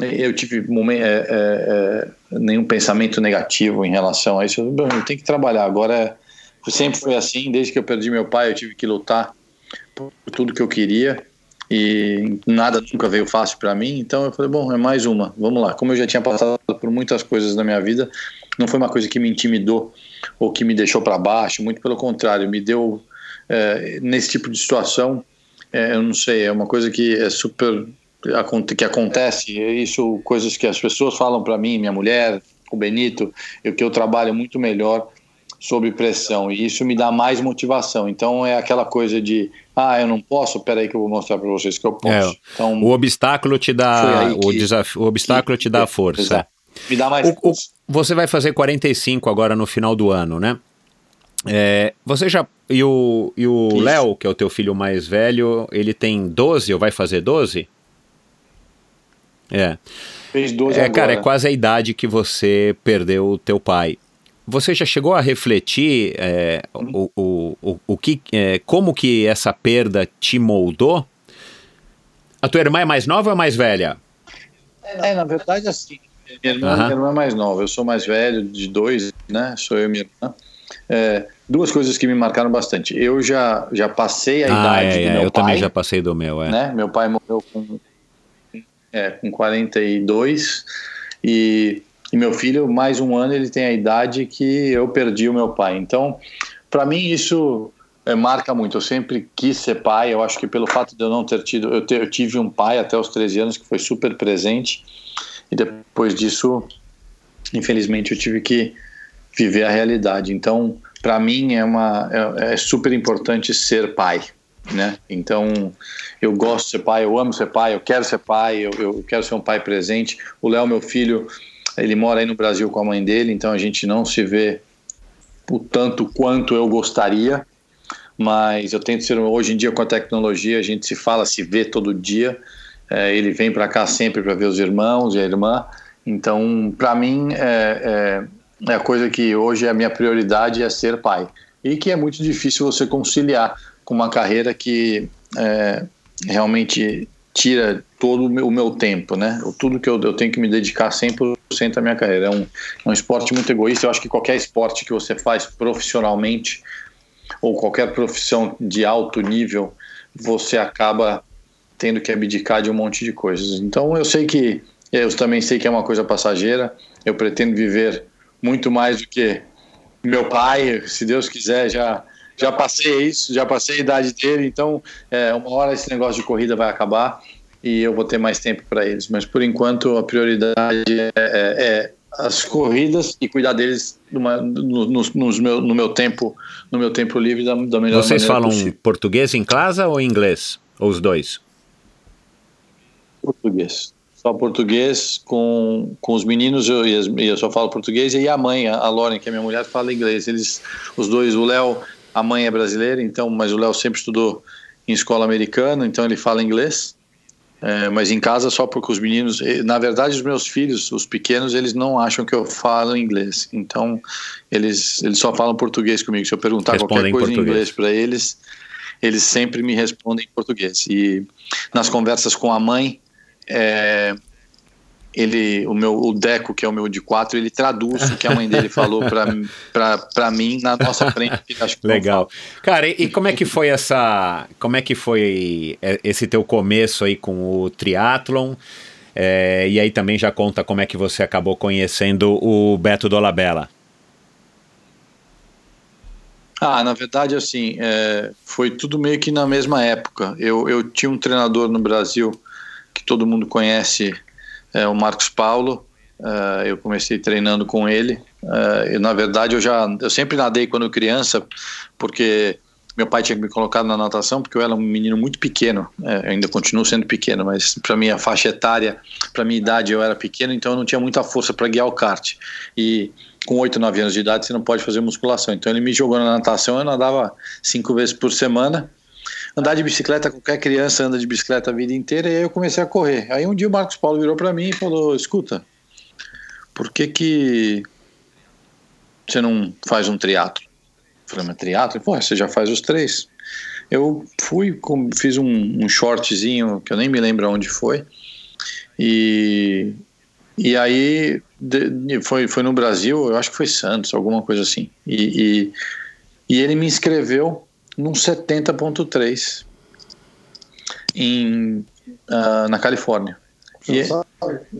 eu tive é, é, é, nenhum pensamento negativo em relação a isso. Eu, eu tenho que trabalhar. Agora, sempre foi assim. Desde que eu perdi meu pai, eu tive que lutar por tudo que eu queria e nada nunca veio fácil para mim. Então eu falei, bom, é mais uma. Vamos lá. Como eu já tinha passado por muitas coisas na minha vida, não foi uma coisa que me intimidou ou que me deixou para baixo. Muito pelo contrário, me deu é, nesse tipo de situação. É, eu não sei, é uma coisa que é super que acontece, isso coisas que as pessoas falam para mim, minha mulher, o Benito, eu que eu trabalho muito melhor sob pressão e isso me dá mais motivação. Então é aquela coisa de ah, eu não posso, peraí que eu vou mostrar para vocês que eu posso. É, então, o obstáculo te dá que, o, desafio, o obstáculo que, te dá a força. Exato. Me dá mais o, o, Você vai fazer 45 agora no final do ano, né? É, você já. E o, e o Léo, que é o teu filho mais velho, ele tem 12 ou vai fazer 12? É. Fez 12 é, agora. cara, é quase a idade que você perdeu o teu pai. Você já chegou a refletir é, o, o, o, o que, é, como que essa perda te moldou? A tua irmã é mais nova ou é mais velha? É, na verdade, assim, minha irmã, minha irmã é mais nova, eu sou mais velho, de dois, né? Sou eu e minha irmã. É, duas coisas que me marcaram bastante. Eu já, já passei a ah, idade é, do é, meu eu pai. também já passei do meu, é. Né? Meu pai morreu com, é, com 42 e, e meu filho, mais um ano, ele tem a idade que eu perdi o meu pai. Então, para mim, isso é, marca muito. Eu sempre quis ser pai. Eu acho que pelo fato de eu não ter tido. Eu, eu tive um pai até os 13 anos que foi super presente. E depois disso, infelizmente, eu tive que viver a realidade. Então, para mim é uma é, é, super importante ser pai, né? Então, eu gosto de ser pai, eu amo ser pai, eu quero ser pai, eu, eu quero ser um pai presente. O Léo, meu filho, ele mora aí no Brasil com a mãe dele, então a gente não se vê o tanto quanto eu gostaria, mas eu tento ser hoje em dia com a tecnologia a gente se fala, se vê todo dia. É, ele vem para cá sempre para ver os irmãos e a irmã. Então, para mim, é, é, é, a coisa que hoje é a minha prioridade é ser pai. E que é muito difícil você conciliar com uma carreira que é, realmente tira todo o meu, o meu, tempo, né? Tudo que eu, eu tenho que me dedicar 100% à minha carreira. É um, é um esporte muito egoísta. Eu acho que qualquer esporte que você faz profissionalmente ou qualquer profissão de alto nível, você acaba tendo que abdicar de um monte de coisas. Então eu sei que eu também sei que é uma coisa passageira. Eu pretendo viver muito mais do que meu pai, se Deus quiser, já já passei isso, já passei a idade dele. Então, é, uma hora esse negócio de corrida vai acabar e eu vou ter mais tempo para eles. Mas por enquanto a prioridade é, é, é as corridas e cuidar deles numa, no, no, meu, no meu tempo no meu tempo livre da, da melhor Vocês falam possível. português em casa ou inglês? Ou os dois? Português. Só português com, com os meninos, eu, eu só falo português, e a mãe, a Lauren, que é minha mulher, fala inglês. Eles, os dois, o Léo, a mãe é brasileira, então, mas o Léo sempre estudou em escola americana, então ele fala inglês. É, mas em casa só porque os meninos, na verdade, os meus filhos, os pequenos, eles não acham que eu falo inglês. Então, eles, eles só falam português comigo. Se eu perguntar Respondem qualquer coisa em em inglês para eles, eles sempre me respondem em português. E nas conversas com a mãe, é, ele, o meu, o Deco, que é o meu de quatro, ele traduz o que a mãe dele falou para mim na nossa frente. Legal. Cara, e, e como é que foi essa, como é que foi é, esse teu começo aí com o triatlon? É, e aí também já conta como é que você acabou conhecendo o Beto Dolabella. Ah, na verdade, assim, é, foi tudo meio que na mesma época. Eu, eu tinha um treinador no Brasil que todo mundo conhece, é, o Marcos Paulo. Uh, eu comecei treinando com ele. Uh, eu, na verdade, eu já eu sempre nadei quando criança, porque meu pai tinha me colocado na natação, porque eu era um menino muito pequeno. É, ainda continuo sendo pequeno, mas para minha faixa etária, para minha idade, eu era pequeno, então eu não tinha muita força para guiar o kart. E com 8, 9 anos de idade, você não pode fazer musculação. Então ele me jogou na natação, eu nadava cinco vezes por semana andar de bicicleta, qualquer criança anda de bicicleta a vida inteira, e aí eu comecei a correr. Aí um dia o Marcos Paulo virou para mim e falou: Escuta, por que que você não faz um triatlo? Eu falei, mas triatlo? Pô, você já faz os três. Eu fui, fiz um, um shortzinho, que eu nem me lembro onde foi, e, e aí de, foi, foi no Brasil, eu acho que foi Santos, alguma coisa assim. E, e, e ele me inscreveu num 70.3 em uh, na Califórnia. E,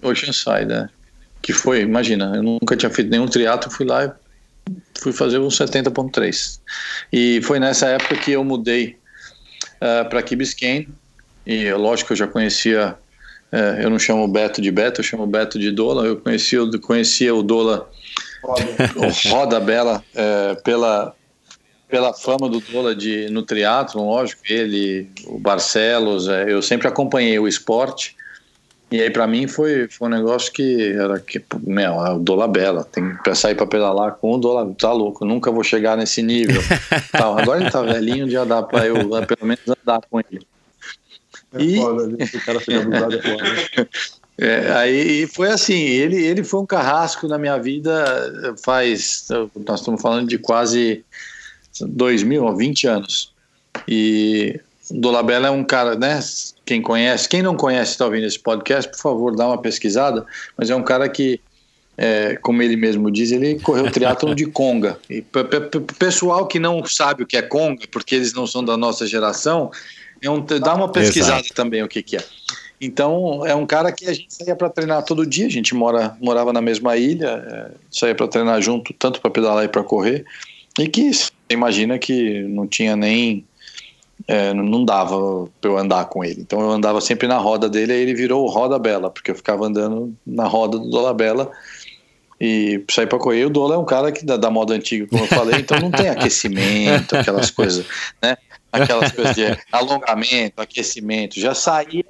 Oceanside, né? Que foi, imagina, eu nunca tinha feito nenhum triatlo, fui lá e fui fazer um 70.3. E foi nessa época que eu mudei uh, para Key Biscayne. E lógico, eu já conhecia, uh, eu não chamo o Beto de Beto, eu chamo o Beto de Dola. Eu conhecia, conhecia o Dola o Roda Bela, é, pela, pela fama do Dola de, no triatlo, lógico, ele, o Barcelos, é, eu sempre acompanhei o esporte. E aí, para mim, foi, foi um negócio que era que, meu, é o Dola Bela. Tem que sair para pedalar com o Dola. Tá louco, nunca vou chegar nesse nível. Tal. Agora ele tá velhinho, já dá para eu pelo menos andar com ele. É e... foda, o cara fica abusado, é foda. É, aí foi assim, ele, ele foi um carrasco na minha vida faz, nós estamos falando de quase 2000, 20 anos. E Dolabella é um cara, né? Quem conhece, quem não conhece está ouvindo esse podcast, por favor, dá uma pesquisada. Mas é um cara que, é, como ele mesmo diz, ele correu triatlon de conga. E pessoal que não sabe o que é conga, porque eles não são da nossa geração, é um, dá uma pesquisada Exato. também o que, que é. Então, é um cara que a gente saía para treinar todo dia. A gente mora, morava na mesma ilha, é, saía para treinar junto, tanto para pedalar e para correr. E que você imagina que não tinha nem. É, não dava para eu andar com ele. Então eu andava sempre na roda dele, aí ele virou o Roda Bela, porque eu ficava andando na roda do Dola Bela e sair para correr. O Dola é um cara que da, da moda antiga, como eu falei, então não tem aquecimento, aquelas coisas, né? Aquelas coisas de alongamento, aquecimento. Já saía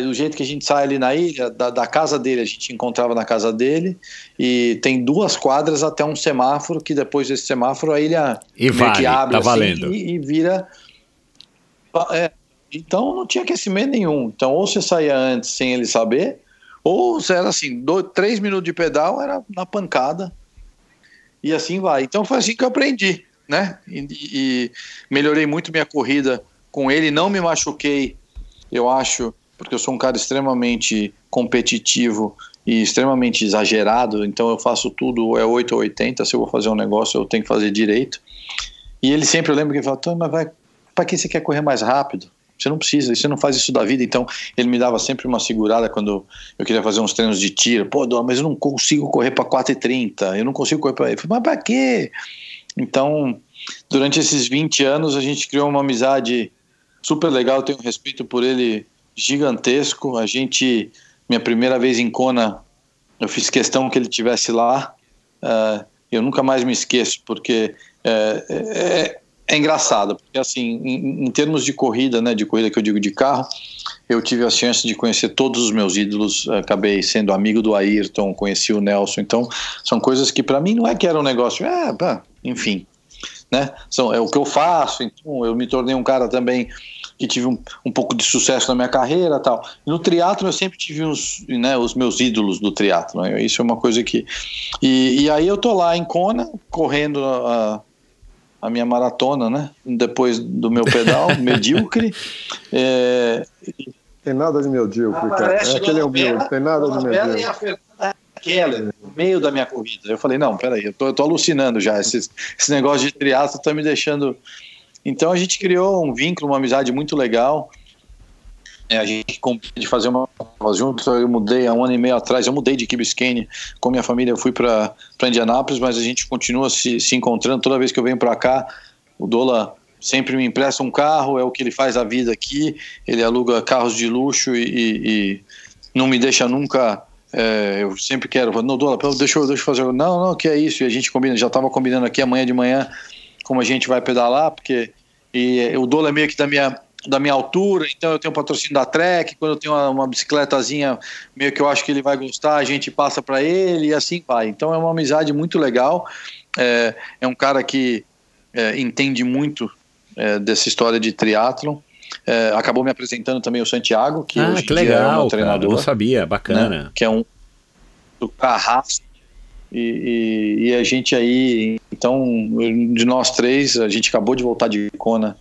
do jeito que a gente sai ali na ilha, da, da, casa dele, a gente encontrava na casa dele, e tem duas quadras até um semáforo, que depois desse semáforo a ilha e vale, que abre tá assim, e, e, vira. É, então não tinha aquecimento nenhum. Então, ou você saía antes sem ele saber, ou você era assim, dois, três minutos de pedal era na pancada, e assim vai. Então foi assim que eu aprendi, né? e, e melhorei muito minha corrida com ele, não me machuquei, eu acho porque eu sou um cara extremamente competitivo e extremamente exagerado, então eu faço tudo, é 8 ou 80, se eu vou fazer um negócio eu tenho que fazer direito. E ele sempre, eu lembro que ele fala, mas vai, para que você quer correr mais rápido? Você não precisa, você não faz isso da vida. Então, ele me dava sempre uma segurada quando eu queria fazer uns treinos de tiro. Pô, Dó, mas eu não consigo correr para 4,30, eu não consigo correr para. Mas para quê? Então, durante esses 20 anos, a gente criou uma amizade super legal. Eu tenho respeito por ele gigantesco. A gente, minha primeira vez em Kona, eu fiz questão que ele tivesse lá. Uh, eu nunca mais me esqueço, porque é, é, é engraçado, porque assim, em, em, termos de corrida, né, de corrida que eu digo de carro, eu tive a chance de conhecer todos os meus ídolos, acabei sendo amigo do Ayrton, conheci o Nelson, então são coisas que para mim não é que era um negócio, é, enfim, né, são, é o que eu faço, então eu me tornei um cara também que tive um, um pouco de sucesso na minha carreira tal. No triatlo eu sempre tive uns, né, os meus ídolos do triatlo. Né? Isso é uma coisa que e, e, aí eu tô lá em Kona correndo a, a minha maratona, né? Depois do meu pedal medíocre. É... Tem nada de medíocre, cara. É aquele é humilde, tem nada de medíocre. Keller, no meio da minha corrida. Eu falei, não, peraí, eu tô, eu tô alucinando já. Esse, esse negócio de triatlo tá me deixando então a gente criou um vínculo, uma amizade muito legal. É, a gente de fazer uma junto. Eu mudei há um ano e meio atrás, eu mudei de Key com minha família. Eu fui para Indianápolis, mas a gente continua se, se encontrando. Toda vez que eu venho para cá, o Dola sempre me empresta um carro, é o que ele faz a vida aqui. Ele aluga carros de luxo e, e, e não me deixa nunca. É, eu sempre quero, não, Dola, deixa eu, deixa eu fazer. Não, não, que é isso. E a gente combina, já estava combinando aqui amanhã de manhã como a gente vai pedalar, porque e o dolo é meio que da minha da minha altura, então eu tenho um patrocínio da Trek, quando eu tenho uma, uma bicicletazinha meio que eu acho que ele vai gostar, a gente passa para ele e assim vai. Então é uma amizade muito legal, é, é um cara que é, entende muito é, dessa história de triatlon, é, acabou me apresentando também o Santiago, que ah, hoje que legal, é meu treinador. Cara, não sabia, bacana. Né, que é um do carrasco e, e, e, a gente aí, então, de nós três, a gente acabou de voltar de Kona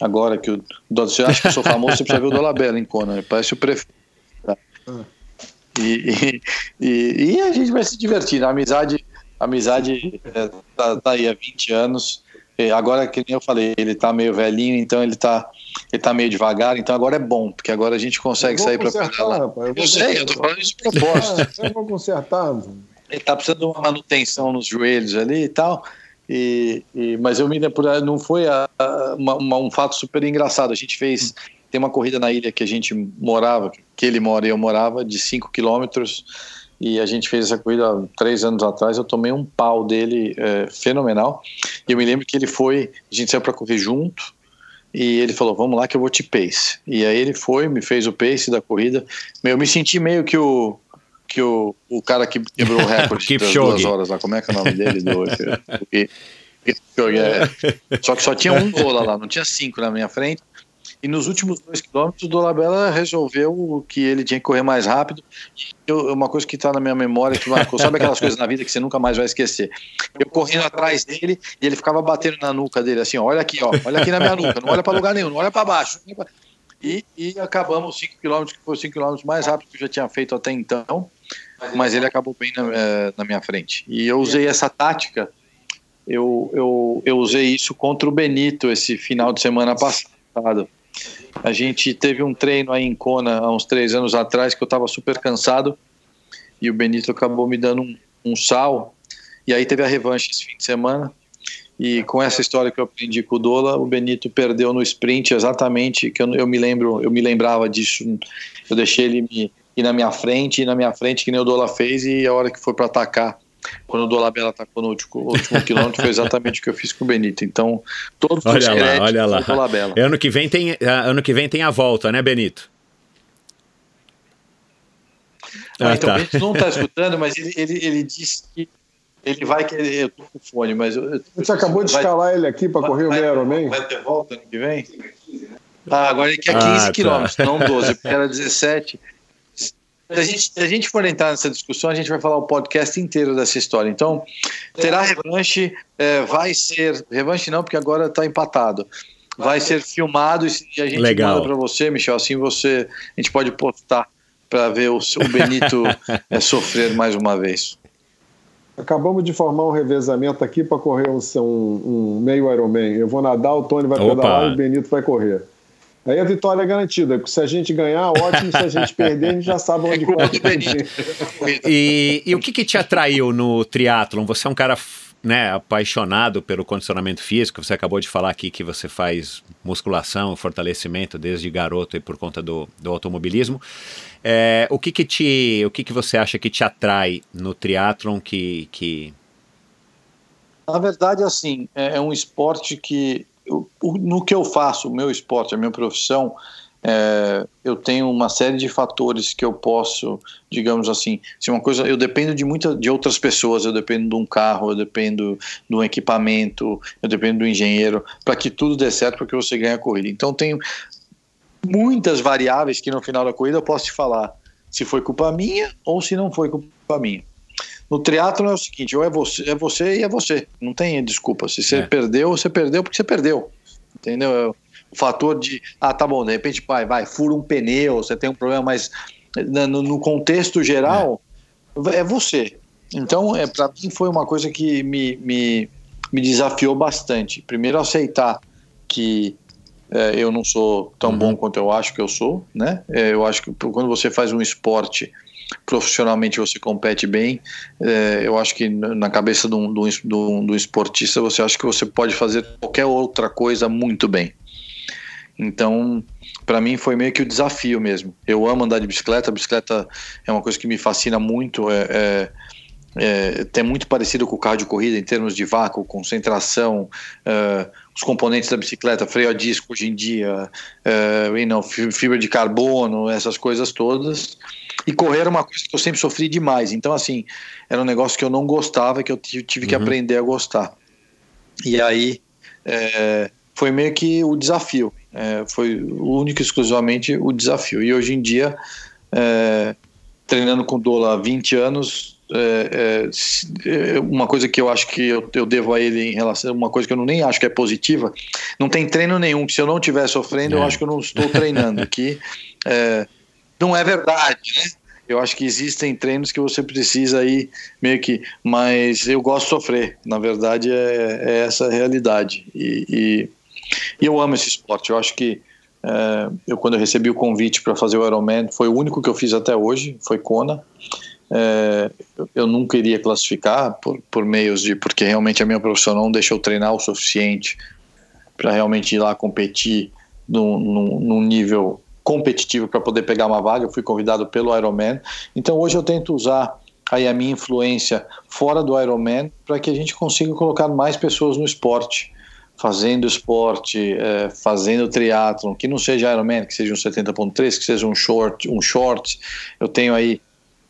agora, que o, você acha que eu sou famoso, você precisa ver o Dolabella em Kona, né? parece o prefeito. E, e, e, a gente vai se divertir, a amizade, a amizade é, tá, tá, aí há 20 anos, agora, que nem eu falei, ele tá meio velhinho, então ele tá, ele tá meio devagar, então agora é bom, porque agora a gente consegue sair para. Rapaz, eu, eu sei, eu tô falando isso de propósito. eu vou consertar, mano ele tá precisando de uma manutenção nos joelhos ali e tal. E, e mas eu me lembro, não foi a, a, uma, um fato super engraçado. A gente fez, tem uma corrida na ilha que a gente morava, que ele mora e eu morava, de 5 quilômetros. e a gente fez essa corrida três anos atrás. Eu tomei um pau dele é, fenomenal. E eu me lembro que ele foi, a gente saiu para correr junto. E ele falou: Vamos lá, que eu vou te pace. E aí ele foi, me fez o pace da corrida. Eu me senti meio que o, que o, o cara que quebrou o recorde das duas horas lá. Como é que é o nome dele? Do, que, é. Só que só tinha um Dola lá, não tinha cinco na minha frente. E nos últimos dois quilômetros, o Dolabella resolveu que ele tinha que correr mais rápido. Eu, uma coisa que está na minha memória, que marcou, sabe aquelas coisas na vida que você nunca mais vai esquecer? Eu correndo atrás dele e ele ficava batendo na nuca dele, assim: ó, olha aqui, ó, olha aqui na minha nuca, não olha para lugar nenhum, não olha para baixo. E, e acabamos 5 km, que foi 5 km mais rápido que eu já tinha feito até então, mas ele acabou bem na, eh, na minha frente. E eu usei essa tática, eu, eu, eu usei isso contra o Benito esse final de semana passado. A gente teve um treino aí em Kona há uns três anos atrás que eu estava super cansado e o Benito acabou me dando um, um sal. E aí teve a revanche esse fim de semana. E com essa história que eu aprendi com o Dola, o Benito perdeu no sprint exatamente, que eu, eu me lembro, eu me lembrava disso. Eu deixei ele me, ir na minha frente, ir na minha frente, que nem o Dola fez, e a hora que foi para atacar, quando o Dolabella atacou no último, último quilômetro, foi exatamente o que eu fiz com o Benito. Então, todos olha os lá, olha lá. Dolabella. Ano que vem tem, ano que vem tem a volta, né, Benito? Ah, então, tá. o Benito não está escutando, mas ele, ele, ele disse que ele vai querer. Eu tô com fone, mas. Eu, Você acabou de vai, escalar ele aqui para correr vai, o meio Ironman? Vai ter volta ano que vem? Ah, agora ele quer 15 ah, tá. quilômetros, não 12, porque era 17. Se a, gente, se a gente for entrar nessa discussão, a gente vai falar o podcast inteiro dessa história. Então, terá revanche, é, vai ser. Revanche não, porque agora está empatado. Vai ser filmado e a gente Legal. manda para você, Michel. Assim você, a gente pode postar para ver o, o Benito é, sofrer mais uma vez. Acabamos de formar um revezamento aqui para correr um, um, meio Ironman. Eu vou nadar, o Tony vai pedalar e o Benito vai correr. Aí a vitória é garantida, porque se a gente ganhar, ótimo, se a gente perder, a gente já sabe onde é e, e o que, que te atraiu no triatlon? Você é um cara né, apaixonado pelo condicionamento físico, você acabou de falar aqui que você faz musculação, fortalecimento desde garoto e por conta do, do automobilismo. É, o que que te, o que que você acha que te atrai no triatlon que, que... Na verdade, assim, é, é um esporte que, no que eu faço, o meu esporte, a minha profissão, é, eu tenho uma série de fatores que eu posso, digamos assim, se uma coisa, eu dependo de muita, de outras pessoas, eu dependo de um carro, eu dependo de um equipamento, eu dependo do engenheiro, para que tudo dê certo, para que você ganhe a corrida. Então tenho muitas variáveis que no final da corrida eu posso te falar se foi culpa minha ou se não foi culpa minha. No triatlo é o seguinte, ou é você, é você e é você, não tem desculpa. Se você é. perdeu, você perdeu porque você perdeu, entendeu? O fator de, ah, tá bom, de repente, vai, vai, fura um pneu, você tem um problema, mas no, no contexto geral, é. é você. Então, é, para mim foi uma coisa que me, me, me desafiou bastante. Primeiro, aceitar que é, eu não sou tão uhum. bom quanto eu acho que eu sou, né? É, eu acho que quando você faz um esporte profissionalmente você compete bem, é, eu acho que na cabeça de um, de, um, de um esportista você acha que você pode fazer qualquer outra coisa muito bem. Então, para mim foi meio que o desafio mesmo. Eu amo andar de bicicleta, a bicicleta é uma coisa que me fascina muito, é, é, é, é muito parecido com o carro de corrida em termos de vácuo, concentração, é, os componentes da bicicleta, freio a disco hoje em dia, é, não, fibra de carbono, essas coisas todas. E correr era uma coisa que eu sempre sofri demais. Então, assim, era um negócio que eu não gostava, que eu tive que uhum. aprender a gostar. E aí é, foi meio que o desafio. É, foi único e exclusivamente o desafio. E hoje em dia, é, treinando com Dola há 20 anos, é, é, é, uma coisa que eu acho que eu, eu, devo a ele em relação uma coisa que eu não, nem acho que é positiva, não tem treino nenhum que se eu não estiver sofrendo, eu é. acho que eu não estou treinando, que não é verdade, né? Eu acho que existem treinos que você precisa aí meio que, mas eu gosto de sofrer. Na verdade, é, é essa a realidade. E, e e eu amo esse esporte. Eu acho que é, eu quando eu recebi o convite para fazer o Ironman, foi o único que eu fiz até hoje, foi Kona. É, eu nunca iria classificar por, por meios de porque realmente a minha profissão não deixou treinar o suficiente para realmente ir lá competir num, nível competitivo para poder pegar uma vaga. Eu fui convidado pelo Ironman. Então hoje eu tento usar aí a minha influência fora do Ironman para que a gente consiga colocar mais pessoas no esporte, fazendo esporte, é, fazendo triatlon, que não seja Ironman, que seja um 70.3, que seja um short, um short. Eu tenho aí,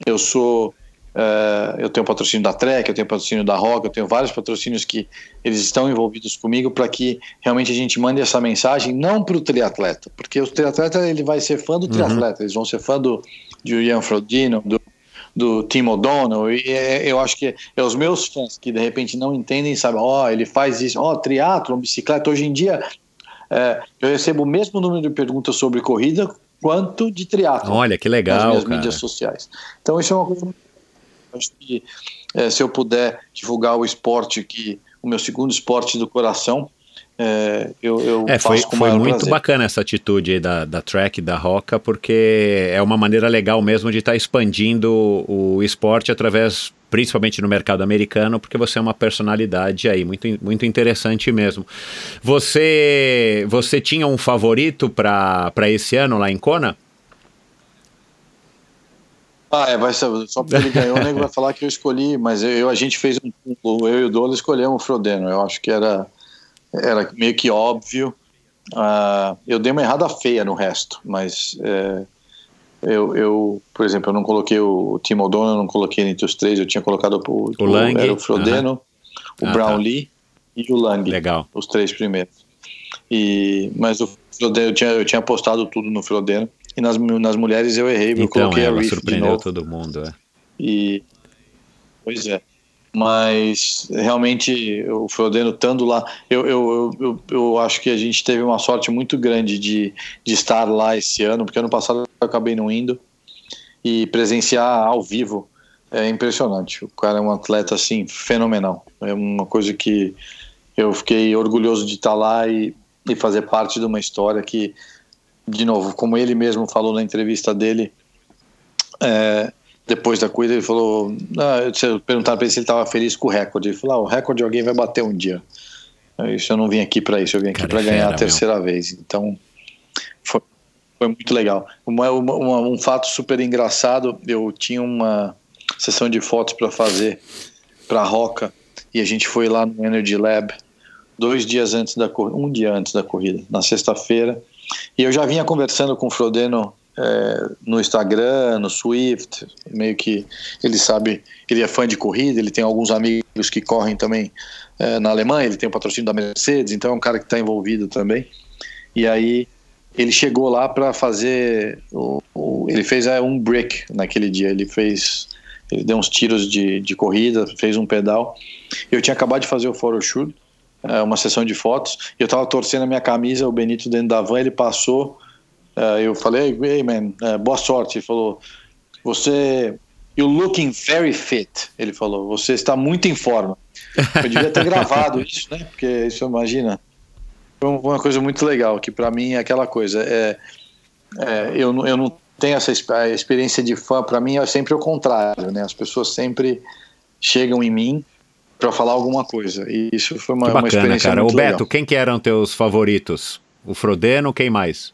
eu sou Uh, eu tenho patrocínio da Trek, eu tenho patrocínio da Rock, eu tenho vários patrocínios que eles estão envolvidos comigo para que realmente a gente mande essa mensagem não para o triatleta, porque o triatleta ele vai ser fã do uhum. triatleta, uhum. eles vão ser fã do, do Ian Frodino, do, do Tim O'Donnell, e é, eu acho que é os meus fãs que de repente não entendem, sabem, ó, oh, ele faz isso, ó, oh, triatlon, bicicleta, hoje em dia é, eu recebo o mesmo número de perguntas sobre corrida quanto de triatlo. Olha, que legal, nas minhas cara. mídias sociais. Então isso é uma coisa Acho que é, se eu puder divulgar o esporte, que o meu segundo esporte do coração, é, eu, eu é, foi, foi muito prazer. bacana essa atitude aí da, da track, da roca, porque é uma maneira legal mesmo de estar tá expandindo o, esporte através, principalmente no mercado americano, porque você é uma personalidade aí, muito, muito interessante mesmo. Você, você tinha um favorito para esse ano lá em Kona? Ah, é, vai ser, só porque ele ganhou, o nego vai falar que eu escolhi, mas eu, a gente fez um. Eu e o Dola escolhemos o Frodeno. Eu acho que era, era meio que óbvio. Uh, eu dei uma errada feia no resto, mas é, eu, eu, por exemplo, eu não coloquei o Tim O'Donnell, não coloquei entre os três, eu tinha colocado o, o, Lang, era o Frodeno, uh -huh. o ah, Brownlee tá. e o Lang. Legal. Os três primeiros. E, mas o Frodeno, eu tinha, eu tinha apostado tudo no Frodeno. E nas, nas mulheres eu errei, então, eu coloquei é, a Reef surpreendeu todo mundo, é. E, pois é. Mas realmente o Frodeno estando lá, eu, eu, eu, eu, acho que a gente teve uma sorte muito grande de, de estar lá esse ano, porque ano passado eu acabei não indo e presenciar ao vivo é impressionante. O cara é um atleta assim fenomenal. É uma coisa que eu fiquei orgulhoso de estar lá e, e fazer parte de uma história que de novo, como ele mesmo falou na entrevista dele, é, depois da corrida, ele falou: ah, se perguntaram para ele se ele estava feliz com o recorde. Ele falou: ah, o recorde alguém vai bater um dia. Isso eu não vim aqui para isso, eu vim aqui para é ganhar a terceira meu. vez. Então, foi, foi muito legal. Uma, uma, um fato super engraçado: eu tinha uma sessão de fotos para fazer para a Roca e a gente foi lá no Energy Lab dois dias antes da corrida, um dia antes da corrida, na sexta-feira. E eu já vinha conversando com o Frodeno é, no Instagram, no Swift, meio que ele sabe, ele é fã de corrida, ele tem alguns amigos que correm também é, na Alemanha, ele tem o patrocínio da Mercedes, então é um cara que está envolvido também. E aí ele chegou lá para fazer, o, o, ele fez é, um break naquele dia, ele fez, ele deu uns tiros de, de corrida, fez um pedal. Eu tinha acabado de fazer o photoshoot, é, uma sessão de fotos, e eu tava torcendo a minha camisa, o Benito dentro da van, ele passou, eu falei, hey man, uh, boa sorte, ele falou, você, you looking very fit, ele falou, você está muito em forma. Eu devia ter gravado isso, né, porque isso, imagina, foi uma coisa muito legal, que para mim é aquela coisa, é, é, eu, eu não tenho essa experiência de fã, para mim é sempre o contrário, né, as pessoas sempre chegam em mim para falar alguma coisa. E isso foi uma, que bacana, uma experiência cara. muito o Beto, legal. quem que eram teus favoritos? O Frodeno, quem mais?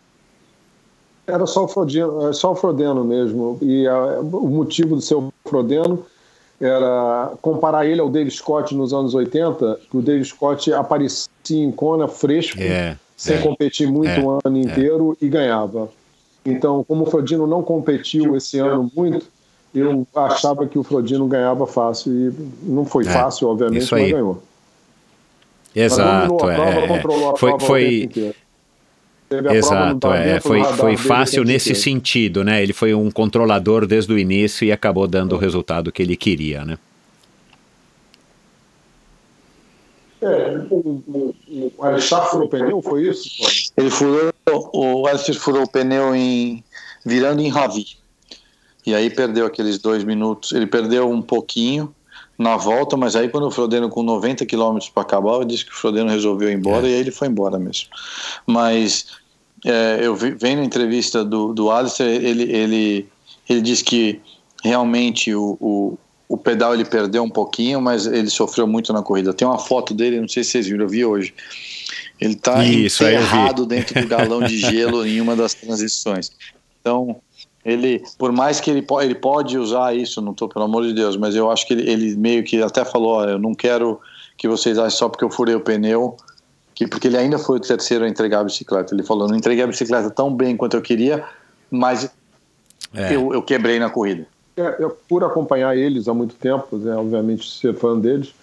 Era só o Frodeno, é, só o Frodeno mesmo. E a, o motivo do seu Frodeno era comparar ele ao Dave Scott nos anos 80, que o Dave Scott aparecia em Kona fresco, é, sem é, competir muito é, o ano inteiro e ganhava. Então, como o Frodeno não competiu esse ano muito, eu achava que o Frodino ganhava fácil e não foi é, fácil, obviamente, mas ganhou. Exato, prova, é. foi, foi... Exato, é. Foi, foi fácil nesse inteiro. sentido, né? Ele foi um controlador desde o início e acabou dando o resultado que ele queria, né? É, o, o, o furou o pneu, foi isso? Ele furou, o Alistar furou o pneu em, virando em Ravi. E aí perdeu aqueles dois minutos. Ele perdeu um pouquinho na volta, mas aí quando o Frodeno com 90 km para acabar, eu disse que o Frodeno resolveu ir embora é. e aí ele foi embora mesmo. Mas é, eu vi, vendo a entrevista do, do Alistair, ele, ele, ele disse que realmente o, o, o, pedal ele perdeu um pouquinho, mas ele sofreu muito na corrida. Tem uma foto dele, não sei se vocês viram, eu vi hoje. Ele está enterrado dentro do galão de gelo em uma das transições. Então, Ele, por mais que ele, po- ele pode usar isso, não tô, pelo amor de Deus, mas eu acho que ele, ele meio que até falou, ó, eu não quero que vocês achem só porque eu furei o pneu, que, porque ele ainda foi o terceiro a entregar a bicicleta. Ele falou, não entreguei a bicicleta tão bem quanto eu queria, mas É. eu, eu quebrei na corrida. É, eu, por acompanhar eles há muito tempo, né, obviamente ser fã deles,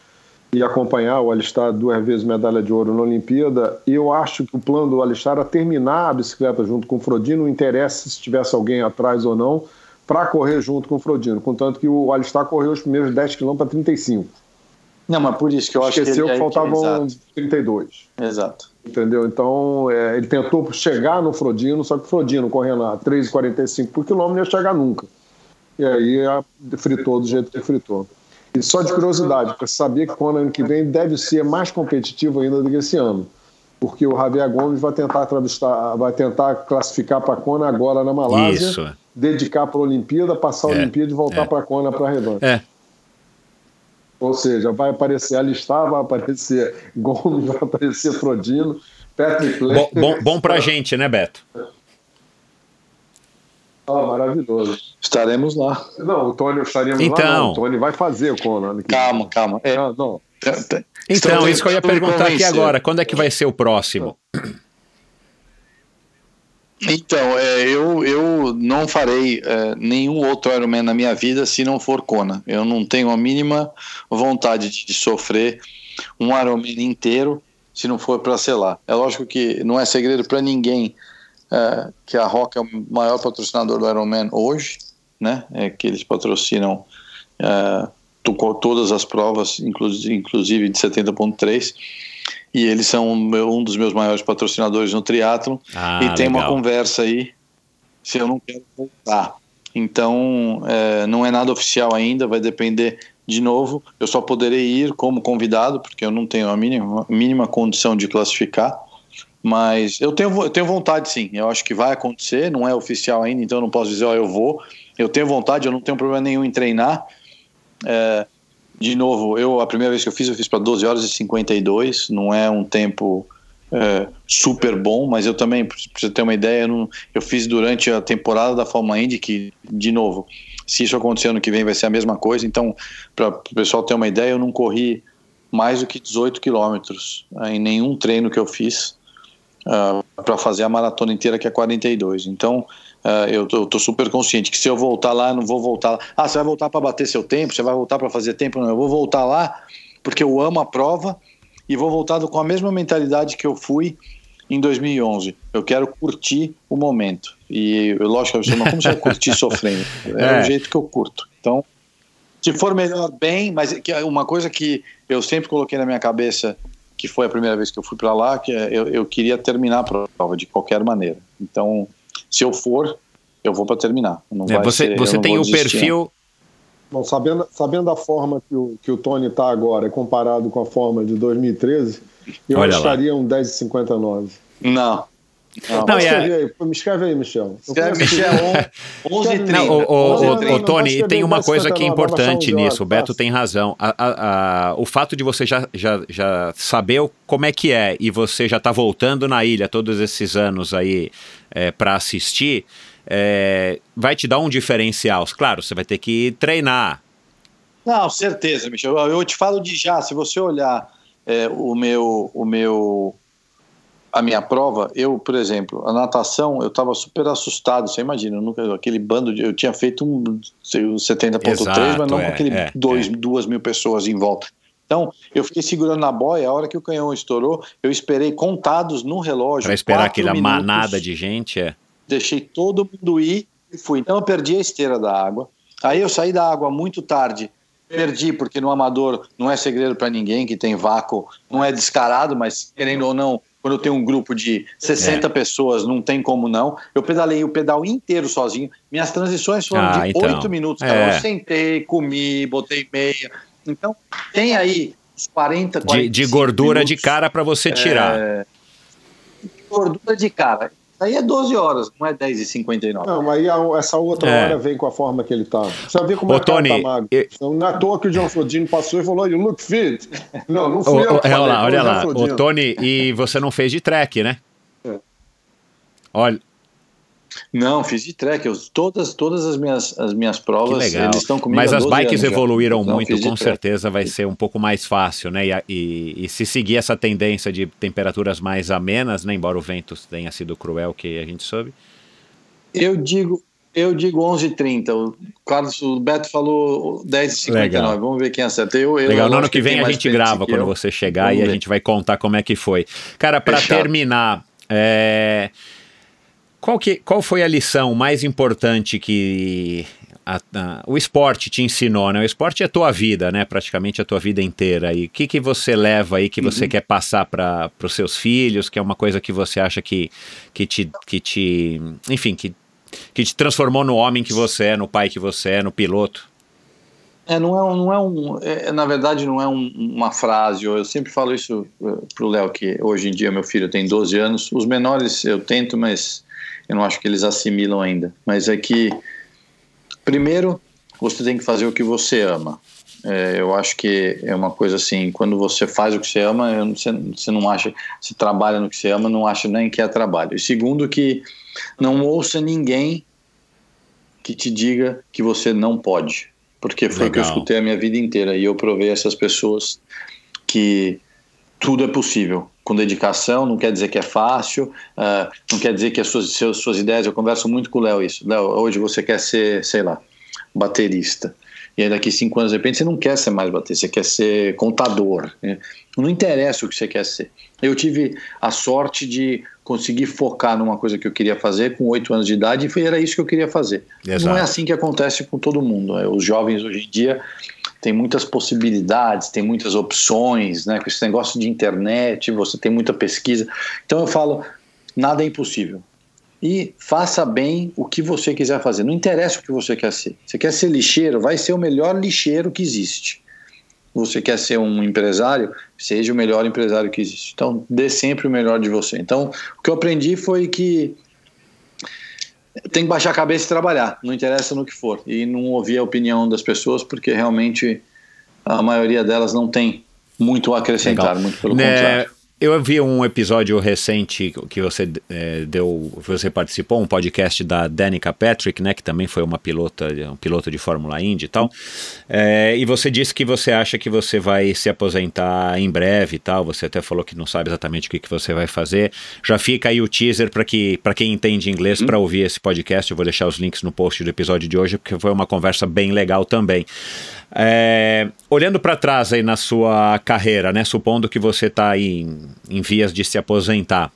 e acompanhar o Alistar duas vezes medalha de ouro na Olimpíada, eu acho que o plano do Alistar era terminar a bicicleta junto com o Frodino, não interessa se tivesse alguém atrás ou não, para correr junto com o Frodino. Contanto que o Alistar correu os primeiros 10 km para 35. Não, mas por isso que eu acho Esqueceu que, que, ele, faltavam Exato, 32. exato. Entendeu? Então, é, ele tentou chegar no Frodino, só que o Frodino correndo a 3,45 por quilômetro não ia chegar nunca. E aí fritou do jeito que fritou. E só de curiosidade, para saber que o ano que vem deve ser mais competitivo ainda do que esse ano. Porque o Javier Gomes vai tentar, atravessar- vai tentar classificar para a Kona agora na Malásia, Isso. dedicar para a Olimpíada, passar a É, Olimpíada e voltar é. para a Kona para a revanche. É. Ou seja, vai aparecer Alistar, vai aparecer Gomes, vai aparecer Frodino, Patrick Bom, Lane. bom, bom pra gente, né, Beto? Ah, maravilhoso. Estaremos lá. Não, o Tony estaríamos lá, Então. não. O Tony vai fazer o Conan. Calma, calma. É, Ah, não. Então, Estamos isso que eu ia perguntar aqui agora. Quando é que vai ser o próximo? Então, é, eu, eu não farei é, nenhum outro Ironman na minha vida se não for Kona. Eu não tenho a mínima vontade de, de sofrer um Ironman inteiro se não for para sei lá. É lógico que não é segredo para ninguém é, que a Rock é o maior patrocinador do Ironman hoje, né? É que eles patrocinam é, to- todas as provas, inclusive, de 70.3. E eles são um dos meus maiores patrocinadores no triatlon Ah, e tem uma legal. conversa aí se eu não quero voltar. Então, é, não é nada oficial ainda, vai depender de novo. Eu só poderei ir como convidado, porque eu não tenho a mínima, mínima condição de classificar. Mas eu tenho, eu tenho vontade sim, eu acho que vai acontecer, não é oficial ainda, então eu não posso dizer, ó, eu vou. Eu tenho vontade, eu não tenho problema nenhum em treinar. É, de novo, eu a primeira vez que eu fiz, eu fiz para 12 horas e 52, não é um tempo é, super bom, mas eu também, para você ter uma ideia, eu, não- eu fiz durante a temporada da Fórmula Indy, que, de novo, se isso acontecer ano que vem vai ser a mesma coisa, então, para o pessoal ter uma ideia, eu não corri mais do que 18 quilômetros em nenhum treino que eu fiz para fazer a maratona inteira, que é 42. Então, ah, eu, tô, eu tô super consciente que se eu voltar lá, não vou voltar lá. Ah, você vai voltar para bater seu tempo? Você vai voltar para fazer tempo? Não, eu vou voltar lá porque eu amo a prova e vou voltar com a mesma mentalidade que eu fui em 2011. Eu quero curtir o momento. E, lógico, eu não como você vai curtir sofrendo. É, É. o jeito que eu curto. Então, se for melhor, bem, mas é uma coisa que eu sempre coloquei na minha cabeça, que foi a primeira vez que eu fui para lá, que é, eu, eu queria terminar a prova de qualquer maneira. Então, se eu for, eu vou para terminar. Não É, vai você ser- você não tem o desistir, não. perfil. Bom, sabendo, sabendo a forma que o, que o Tony está agora, comparado com a forma de 2013, eu Olha lá. estaria um 10,59. Não. Não. Não, é- escrever aí, me escreve aí, Michel. Eu Escreve, Michel, 11 e 30. Não, o, o, 11 o- 30. o Tony, tem uma coisa que é importante 11 horas, nisso. O Beto tem razão. A- a- a- o fato de você já, já, já saber como é que é e você já tá voltando na ilha todos esses anos aí para assistir, é, vai te dar um diferencial. Claro, você vai ter que treinar. Não, certeza, Michel. Eu eu te falo de já. Se você olhar é, o meu, o meu, a minha prova, eu, por exemplo, a natação, eu estava super assustado. Você imagina, eu nunca, aquele bando de, eu tinha feito um um 70.3, Exato, mas não é, com aquele é, dois, é. duas mil pessoas em volta. Então, eu fiquei segurando na boia. A hora que o canhão estourou, eu esperei contados no relógio. Para esperar aquela minutos manada de gente. É. deixei todo mundo ir e fui. Então eu perdi a esteira da água. Aí eu saí da água muito tarde. Perdi, porque no amador não é segredo para ninguém que tem vácuo, não é descarado, mas querendo ou não, quando eu tenho um grupo de 60 pessoas, não tem como não. Eu pedalei o pedal inteiro sozinho. Minhas transições foram Ah, de então. 8 minutos. É. Eu sentei, comi, botei meia. Então, tem aí os 40, De, 45 de gordura de minutos cara para você tirar. É, gordura de cara. Aí é 12 horas, não é 10 e 59. Não, mas aí essa outra É. hora vem com a forma que ele tá. Você vai ver como Ô, é que o cara Tony, tá magro. eu- Então, Não é à toa que o John Frodino passou e falou, you look fit. Não, não fui eu ô, que é, falei, olha lá, olha o lá. Ô, Tony, e você não fez de track, né? É. Olha. Não, fiz de track. Eu, todas, todas as minhas, as minhas provas, eles estão comigo Mas as bikes evoluíram já. muito, com certeza vai ser um pouco mais fácil, né? E, e, e, se seguir essa tendência de temperaturas mais amenas, né? embora o vento tenha sido cruel, que a gente soube. Eu digo, eu digo 11h30. O Carlos, o Beto falou 10h59. Vamos ver quem acerta. Eu, eu, Legal, no ano que vem a gente grava quando eu. você chegar Vamos e ver. a gente vai contar como é que foi. Cara, para terminar, é... qual, que, qual foi a lição mais importante que a, a, o esporte te ensinou, né? O esporte é a tua vida, né? Praticamente a tua vida inteira. E o que, que você leva aí, que você uhum. quer passar para os seus filhos, que é uma coisa que você acha que, que, te, que te. Enfim, que que te transformou no homem que você é, no pai que você é, no piloto? É, não é, não é um, é, na verdade não é um, uma frase, eu sempre falo isso eh, pro Léo, que hoje em dia meu filho tem 12 anos, os menores eu tento, mas eu não acho que eles assimilam ainda, mas é que, primeiro, você tem que fazer o que você ama, é, eu acho que é uma coisa assim, quando você faz o que você ama, você, você não acha, se trabalha no que você ama, não acha nem que é trabalho. E segundo que não ouça ninguém que te diga que você não pode, porque foi o que eu escutei a minha vida inteira. E eu provei essas pessoas que tudo é possível com dedicação, não quer dizer que é fácil, uh, não quer dizer que as suas, suas, suas ideias, eu converso muito com o Léo isso, Léo, hoje você quer ser, sei lá, baterista, e aí daqui cinco anos, de repente, você não quer ser mais baterista, você quer ser contador, né? não interessa o que você quer ser. Eu tive a sorte de conseguir focar numa coisa que eu queria fazer com oito anos de idade e foi, era isso que eu queria fazer. Exato. Não é assim que acontece com todo mundo. Né? Os jovens hoje em dia têm muitas possibilidades, têm muitas opções, né? com esse negócio de internet, você tem muita pesquisa. Então eu falo, nada é impossível. E faça bem o que você quiser fazer. Não interessa o que você quer ser. Você quer ser lixeiro, vai ser o melhor lixeiro que existe você quer ser um empresário, seja o melhor empresário que existe. Então, dê sempre o melhor de você. Então, o que eu aprendi foi que tem que baixar a cabeça e trabalhar, não interessa no que for. E não ouvir a opinião das pessoas, porque realmente a maioria delas não tem muito a acrescentar, Legal. muito pelo né, contrário. Eu vi um episódio recente que você é, deu, você participou, um podcast da Danica Patrick, né, que também foi uma pilota, um piloto de Fórmula Indy e tal. É, e você disse que você acha que você vai se aposentar em breve e tal. Você até falou que não sabe exatamente o que, que você vai fazer. Já fica aí o teaser para que para quem entende inglês para ouvir esse podcast. Eu vou deixar os links no post do episódio de hoje porque foi uma conversa bem legal também. É, olhando para trás aí na sua carreira, né, supondo que você está em, em, vias de se aposentar,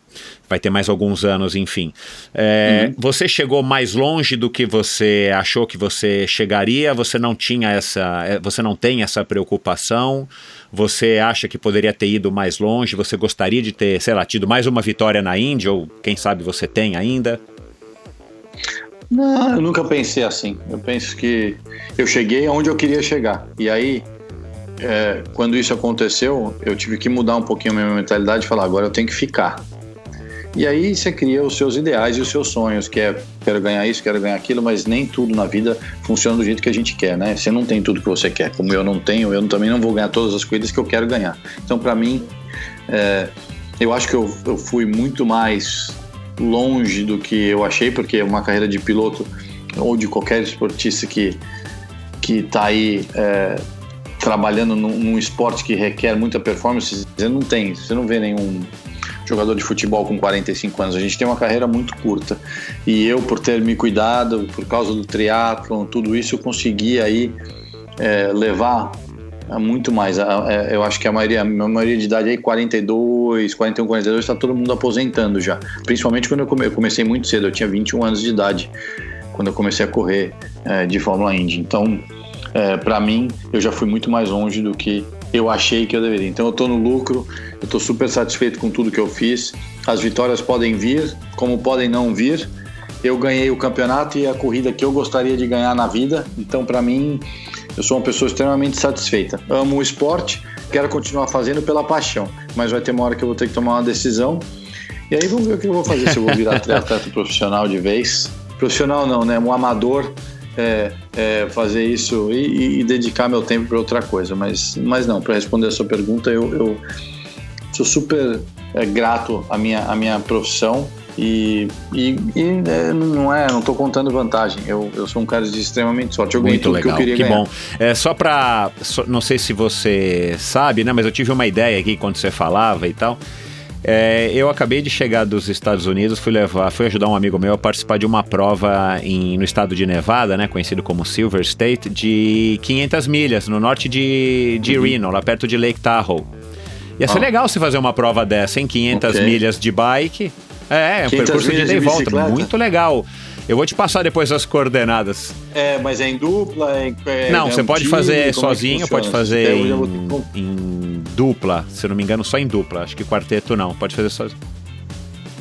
vai ter mais alguns anos, enfim. É, uhum. Você chegou mais longe do que você achou que você chegaria? Você não tinha essa, é, você não tem essa preocupação? Você acha que poderia ter ido mais longe? Você gostaria de ter, sei lá, tido mais uma vitória na Índia? Ou quem sabe você tem ainda? Não, eu nunca pensei assim. Eu penso que eu cheguei aonde eu queria chegar. E aí, é, quando isso aconteceu, eu tive que mudar um pouquinho a minha mentalidade e falar: agora eu tenho que ficar. E aí você cria os seus ideais e os seus sonhos, que é quero ganhar isso, quero ganhar aquilo, mas nem tudo na vida funciona do jeito que a gente quer, né? Você não tem tudo que você quer, como eu não tenho, eu também não vou ganhar todas as coisas que eu quero ganhar. Então, para mim, é, eu acho que eu, eu fui muito mais longe do que eu achei, porque uma carreira de piloto ou de qualquer esportista que que está aí é, trabalhando num, num, esporte que requer muita performance, você não tem, você não vê nenhum jogador de futebol com 45 anos. A gente tem uma carreira muito curta e eu, por ter me cuidado, por causa do triatlon, tudo isso, eu consegui aí é, levar muito mais. É, eu acho que a maioria, a maioria de idade aí, 42, 41, 42, está todo mundo aposentando já. Principalmente quando eu comecei muito cedo, eu tinha 21 anos de idade quando eu comecei a correr é, de Fórmula Indy. Então, é, para mim, eu já fui muito mais longe do que eu achei que eu deveria. Então, eu estou no lucro, eu estou super satisfeito com tudo que eu fiz. As vitórias podem vir, como podem não vir. Eu ganhei o campeonato e a corrida que eu gostaria de ganhar na vida. Então, para mim, eu sou uma pessoa extremamente satisfeita. Amo o esporte, quero continuar fazendo pela paixão, mas vai ter uma hora que eu vou ter que tomar uma decisão. E aí vamos ver o que eu vou fazer, se eu vou virar atleta profissional de vez. Profissional não, né? Um amador, é, é, fazer isso e, e, dedicar meu tempo para outra coisa. Mas, mas não, para responder a sua pergunta, eu, eu sou super é, grato à minha, à minha profissão E, e, e é, não é, não tô contando vantagem. Eu, eu sou um cara de extremamente sorte. Eu ganhei Muito tudo que eu legal, queria que ganhar. bom. É, só só- não sei se você sabe, né? Mas eu tive uma ideia aqui quando você falava e tal. É, eu acabei de chegar dos Estados Unidos, fui levar, fui ajudar um amigo meu a participar de uma prova em- no estado de Nevada, né, conhecido como Silver State, de 500 milhas no norte de, de Reno, lá perto de Lake Tahoe. Ia ser Ah. legal você fazer uma prova dessa, em 500 Ok. milhas de bike. É, é um 500 percurso de ida e volta, bicicleta? muito legal. Eu vou te passar depois as coordenadas. É, mas é em dupla? É, em- é- Não, é você um pode time? fazer é sozinho, pode fazer Até em, vou dupla, se não me engano, só em dupla. Acho que quarteto não, pode fazer sozinho.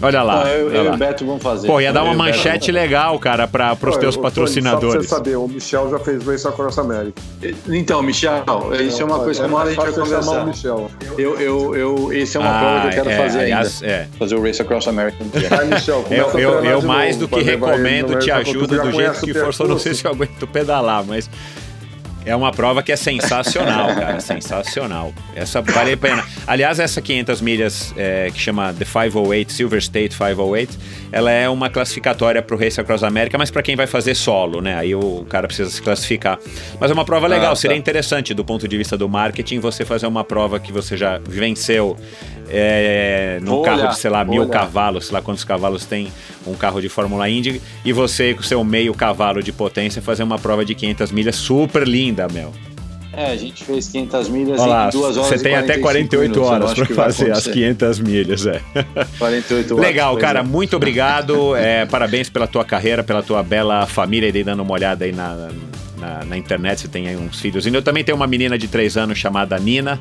Olha lá. Não, eu, olha eu e lá. o Beto vamos fazer. Pô, ia dar Eu uma e manchete legal, cara, para os teus ô, Tony, Só pra patrocinadores. você saber, o Michel já fez Race Across America. Então, Michel, isso é uma coisa que uma hora a gente vai fácil chamar o conversar. Michel. Eu, eu, eu, esse é uma prova que eu quero é, fazer aliás, ainda. é. Fazer o Race Across America dia. Vai, Michel, Eu, eu, eu mais do que recomendo, te ajudo do jeito que for, só não sei se eu aguento pedalar, mas é uma prova que é sensacional, cara, sensacional. Essa vale a pena. Aliás, essa 500 milhas é, que chama The 508, Silver State 508, ela é uma classificatória para o Race Across America, mas para quem vai fazer solo, né? Aí o cara precisa se classificar. Mas é uma prova legal, Ah, tá. seria interessante do ponto de vista do marketing você fazer uma prova que você já venceu é, num Vou carro de, sei lá, mil olhar. cavalos, sei lá quantos cavalos tem um carro de Fórmula Indy, e você com seu meio cavalo de potência fazer uma prova de 500 milhas super linda, meu. É, a gente fez 500 milhas Olha lá, em 2 horas você e tem até 45 48 minutos. Horas para fazer as acontecer. 500 milhas, é. 48 horas. Legal, cara, é. muito obrigado. É, parabéns pela tua carreira, pela tua bela família. E dei dando uma olhada aí na, na, na internet, você tem aí uns filhos. Eu também tenho uma menina de 3 anos chamada Nina.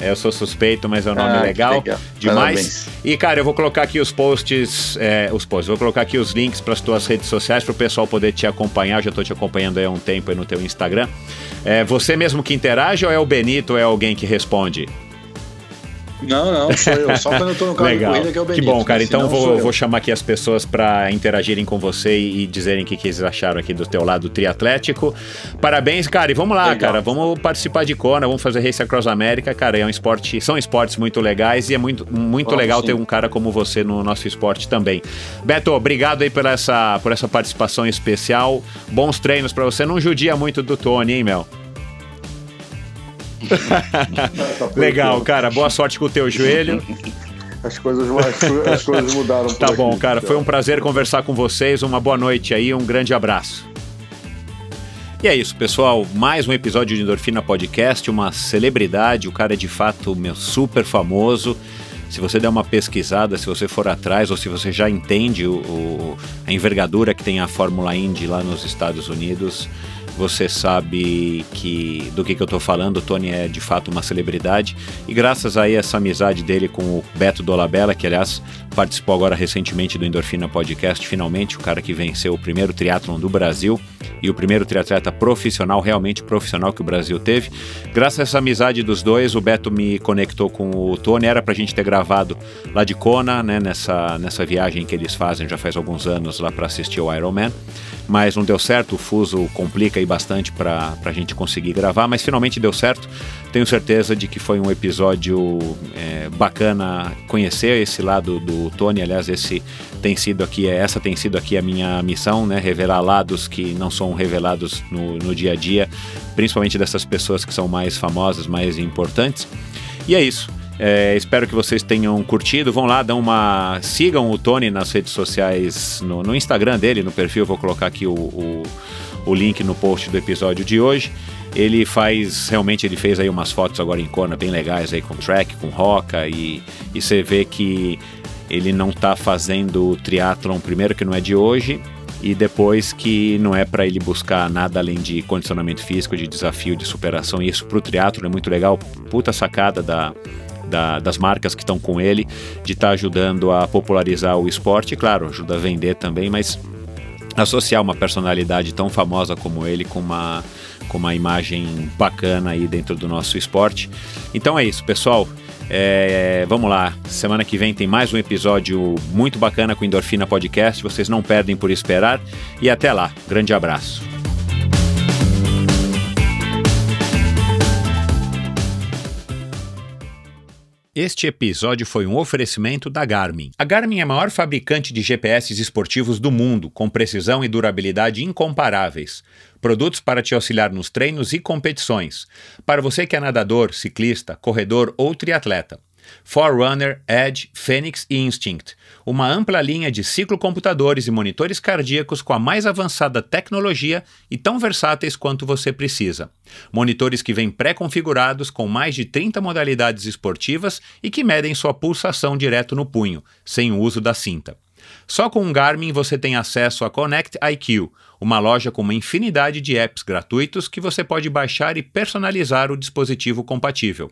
Eu sou suspeito, mas é um nome Ah, legal. legal. Demais. Parabéns. E, cara, eu vou colocar aqui os posts, é, os posts, vou colocar aqui os links para as tuas redes sociais para o pessoal poder te acompanhar. Eu já estou te acompanhando aí há um tempo aí no teu Instagram. É você mesmo que interage ou é o Benito ou é alguém que responde? Não, não, sou eu. Só quando eu tô no carro Legal. de corrida que é o que Benito. bom, cara. Então vou, eu. vou chamar aqui as pessoas para interagirem com você e, dizerem o que, que eles acharam aqui do teu lado triatlético. Parabéns, cara. E vamos lá, Legal. cara. Vamos participar de Kona, vamos fazer Race Across America, cara. É um esporte, são esportes muito legais e é muito, muito Vamos legal sim. ter um cara como você no nosso esporte também. Beto, obrigado aí por essa, por essa participação especial. Bons treinos para você. Não judia muito do Tony, hein, Mel? Legal, cara. Boa sorte com o teu joelho. As coisas, as, as coisas mudaram por Tá aqui, bom, cara. Michel. Foi um prazer conversar com vocês. Uma boa noite aí, um grande abraço. E é isso, pessoal. Mais um episódio de Endorfina Podcast. Uma celebridade, o cara é de fato meu super famoso. Se você der uma pesquisada, se você for atrás, ou se você já entende o, o- a envergadura que tem a Fórmula Indy lá nos Estados Unidos, você sabe que do que, que eu tô falando. O Tony é de fato uma celebridade. E graças aí a essa amizade dele com o Beto Dolabella, que aliás participou agora recentemente do Endorfina Podcast, finalmente, o cara que venceu o primeiro triatlon do Brasil e o primeiro triatleta profissional, realmente profissional que o Brasil teve. Graças a essa amizade dos dois, o Beto me conectou com o Tony, era pra gente ter gravado lá de Kona, né, nessa, nessa viagem que eles fazem já faz alguns anos lá para assistir o Ironman, mas não deu certo, o fuso complica aí bastante pra, pra gente conseguir gravar, mas finalmente deu certo. Tenho certeza de que foi um episódio é, bacana conhecer esse lado do Tony, aliás, esse tem sido aqui, essa tem sido aqui a minha missão, né? Revelar lados que não são revelados no, no dia a dia, principalmente dessas pessoas que são mais famosas, mais importantes. E é isso. É, espero que vocês tenham curtido. Vão lá, dão uma. Sigam o Tony nas redes sociais, no, no Instagram dele, no perfil. Vou colocar aqui o, o, o link no post do episódio de hoje. Ele faz, realmente, ele fez aí umas fotos agora em Kona bem legais aí com track, com roca e, e você vê que ele não tá fazendo triatlon primeiro que não é de hoje e depois que não é para ele buscar nada além de condicionamento físico, de desafio, de superação. E isso pro triatlo é muito legal. Puta sacada da, da- das marcas que estão com ele, de estar ajudando a popularizar o esporte. Claro, ajuda a vender também, mas associar uma personalidade tão famosa como ele com uma, com uma imagem bacana aí dentro do nosso esporte. Então é isso, pessoal. É, vamos lá, semana que vem tem mais um episódio muito bacana com o Endorfina Podcast. Vocês não perdem por esperar. E até lá. Grande abraço. Este episódio foi um oferecimento da Garmin. A Garmin é a maior fabricante de GPS esportivos do mundo, com precisão e durabilidade incomparáveis. Produtos para te auxiliar nos treinos e competições. Para você que é nadador, ciclista, corredor ou triatleta. Forerunner, Edge, Phoenix e Instinct. Uma ampla linha de ciclocomputadores e monitores cardíacos com a mais avançada tecnologia e tão versáteis quanto você precisa. Monitores que vêm pré-configurados com mais de 30 modalidades esportivas e que medem sua pulsação direto no punho, sem o uso da cinta. Só com o Garmin você tem acesso a Connect IQ, uma loja com uma infinidade de apps gratuitos que você pode baixar e personalizar o dispositivo compatível.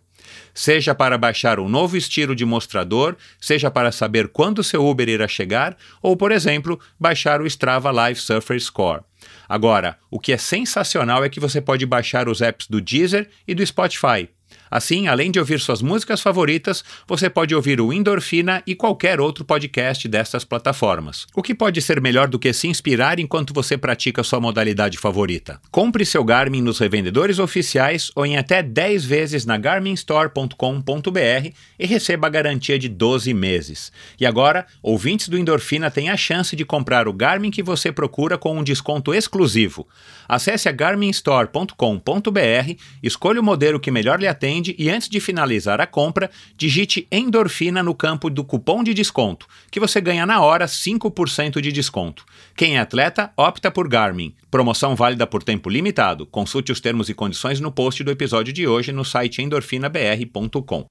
Seja para baixar um novo estilo de mostrador, seja para saber quando seu Uber irá chegar, ou, por exemplo, baixar o Strava Live Surfer Score. Agora, o que é sensacional é que você pode baixar os apps do Deezer e do Spotify. Assim, além de ouvir suas músicas favoritas, você pode ouvir o Endorfina e qualquer outro podcast dessas plataformas. O que pode ser melhor do que se inspirar enquanto você pratica sua modalidade favorita? Compre seu Garmin nos revendedores oficiais ou em até 10 vezes na garminstore.com.br e receba a garantia de 12 meses. E agora, ouvintes do Endorfina têm a chance de comprar o Garmin que você procura com um desconto exclusivo. Acesse a garminstore.com.br, escolha o modelo que melhor lhe atende e antes de finalizar a compra, digite endorfina no campo do cupom de desconto, que você ganha na hora 5% de desconto. Quem é atleta, opta por Garmin. Promoção válida por tempo limitado. Consulte os termos e condições no post do episódio de hoje no site endorfinabr.com.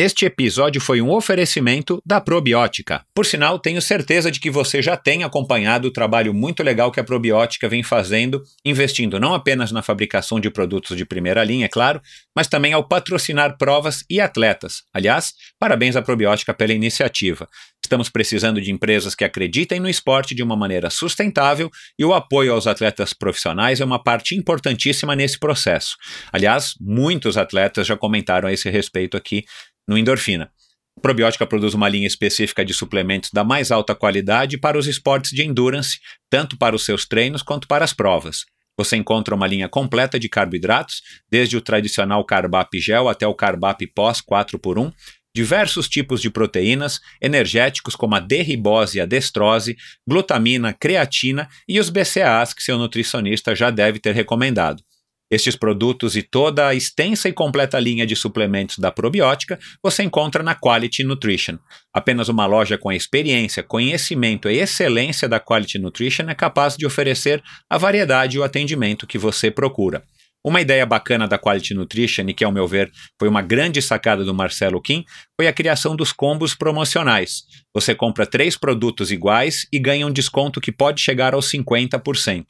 Este episódio foi um oferecimento da Probiótica. Por sinal, tenho certeza de que você já tem acompanhado o trabalho muito legal que a Probiótica vem fazendo, investindo não apenas na fabricação de produtos de primeira linha, é claro, mas também ao patrocinar provas e atletas. Aliás, parabéns à Probiótica pela iniciativa. Estamos precisando de empresas que acreditem no esporte de uma maneira sustentável e o apoio aos atletas profissionais é uma parte importantíssima nesse processo. Aliás, muitos atletas já comentaram a esse respeito aqui no Endorfina. A probiótica produz uma linha específica de suplementos da mais alta qualidade para os esportes de endurance, tanto para os seus treinos quanto para as provas. Você encontra uma linha completa de carboidratos, desde o tradicional Carbap Gel até o Carbap Pós 4x1, diversos tipos de proteínas, energéticos como a D-ribose e a destrose, glutamina, creatina e os BCAAs que seu nutricionista já deve ter recomendado. Estes produtos e toda a extensa e completa linha de suplementos da probiótica você encontra na Quality Nutrition. Apenas uma loja com a experiência, conhecimento e excelência da Quality Nutrition é capaz de oferecer a variedade e o atendimento que você procura. Uma ideia bacana da Quality Nutrition, e que, ao meu ver, foi uma grande sacada do Marcelo Kim, foi a criação dos combos promocionais. Você compra três produtos iguais e ganha um desconto que pode chegar aos 50%.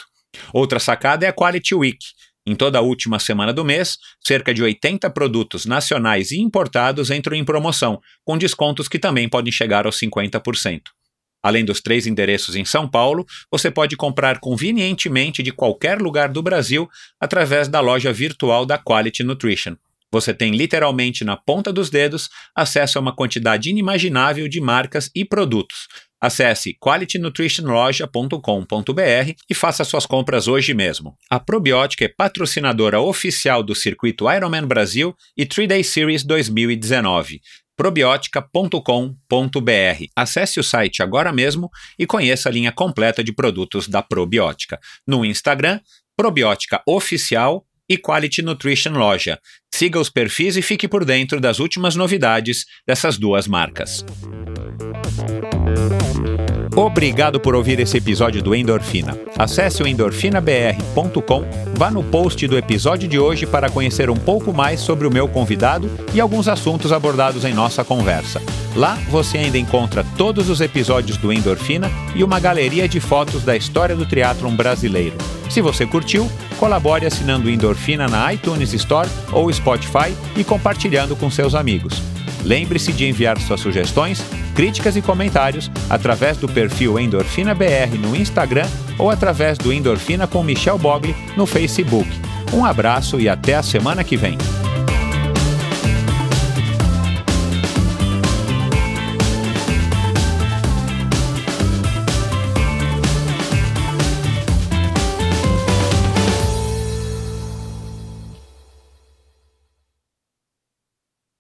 Outra sacada é a Quality Week em toda a última semana do mês, cerca de 80 produtos nacionais e importados entram em promoção, com descontos que também podem chegar aos 50%. Além dos três endereços em São Paulo, você pode comprar convenientemente de qualquer lugar do Brasil através da loja virtual da Quality Nutrition. Você tem literalmente na ponta dos dedos acesso a uma quantidade inimaginável de marcas e produtos, Acesse qualitynutritionloja.com.br e faça suas compras hoje mesmo. A Probiótica é patrocinadora oficial do circuito Ironman Brasil e 3-Day Series 2019 probiotica.com.br. Acesse o site agora mesmo e conheça a linha completa de produtos da Probiótica. No Instagram, Probiótica Oficial e Quality Nutrition Loja. Siga os perfis e fique por dentro das últimas novidades dessas duas marcas. Obrigado por ouvir esse episódio do Endorfina. Acesse o endorfinabr.com, vá no post do episódio de hoje para conhecer um pouco mais sobre o meu convidado e alguns assuntos abordados em nossa conversa. Lá você ainda encontra todos os episódios do Endorfina e uma galeria de fotos da história do triatlon brasileiro. Se você curtiu, colabore assinando Endorfina na iTunes Store ou Spotify e compartilhando com seus amigos. Lembre-se de enviar suas sugestões, críticas e comentários através do perfil Endorfina BR no Instagram ou através do Endorfina com Michel Bogli no Facebook. Um abraço e até a semana que vem.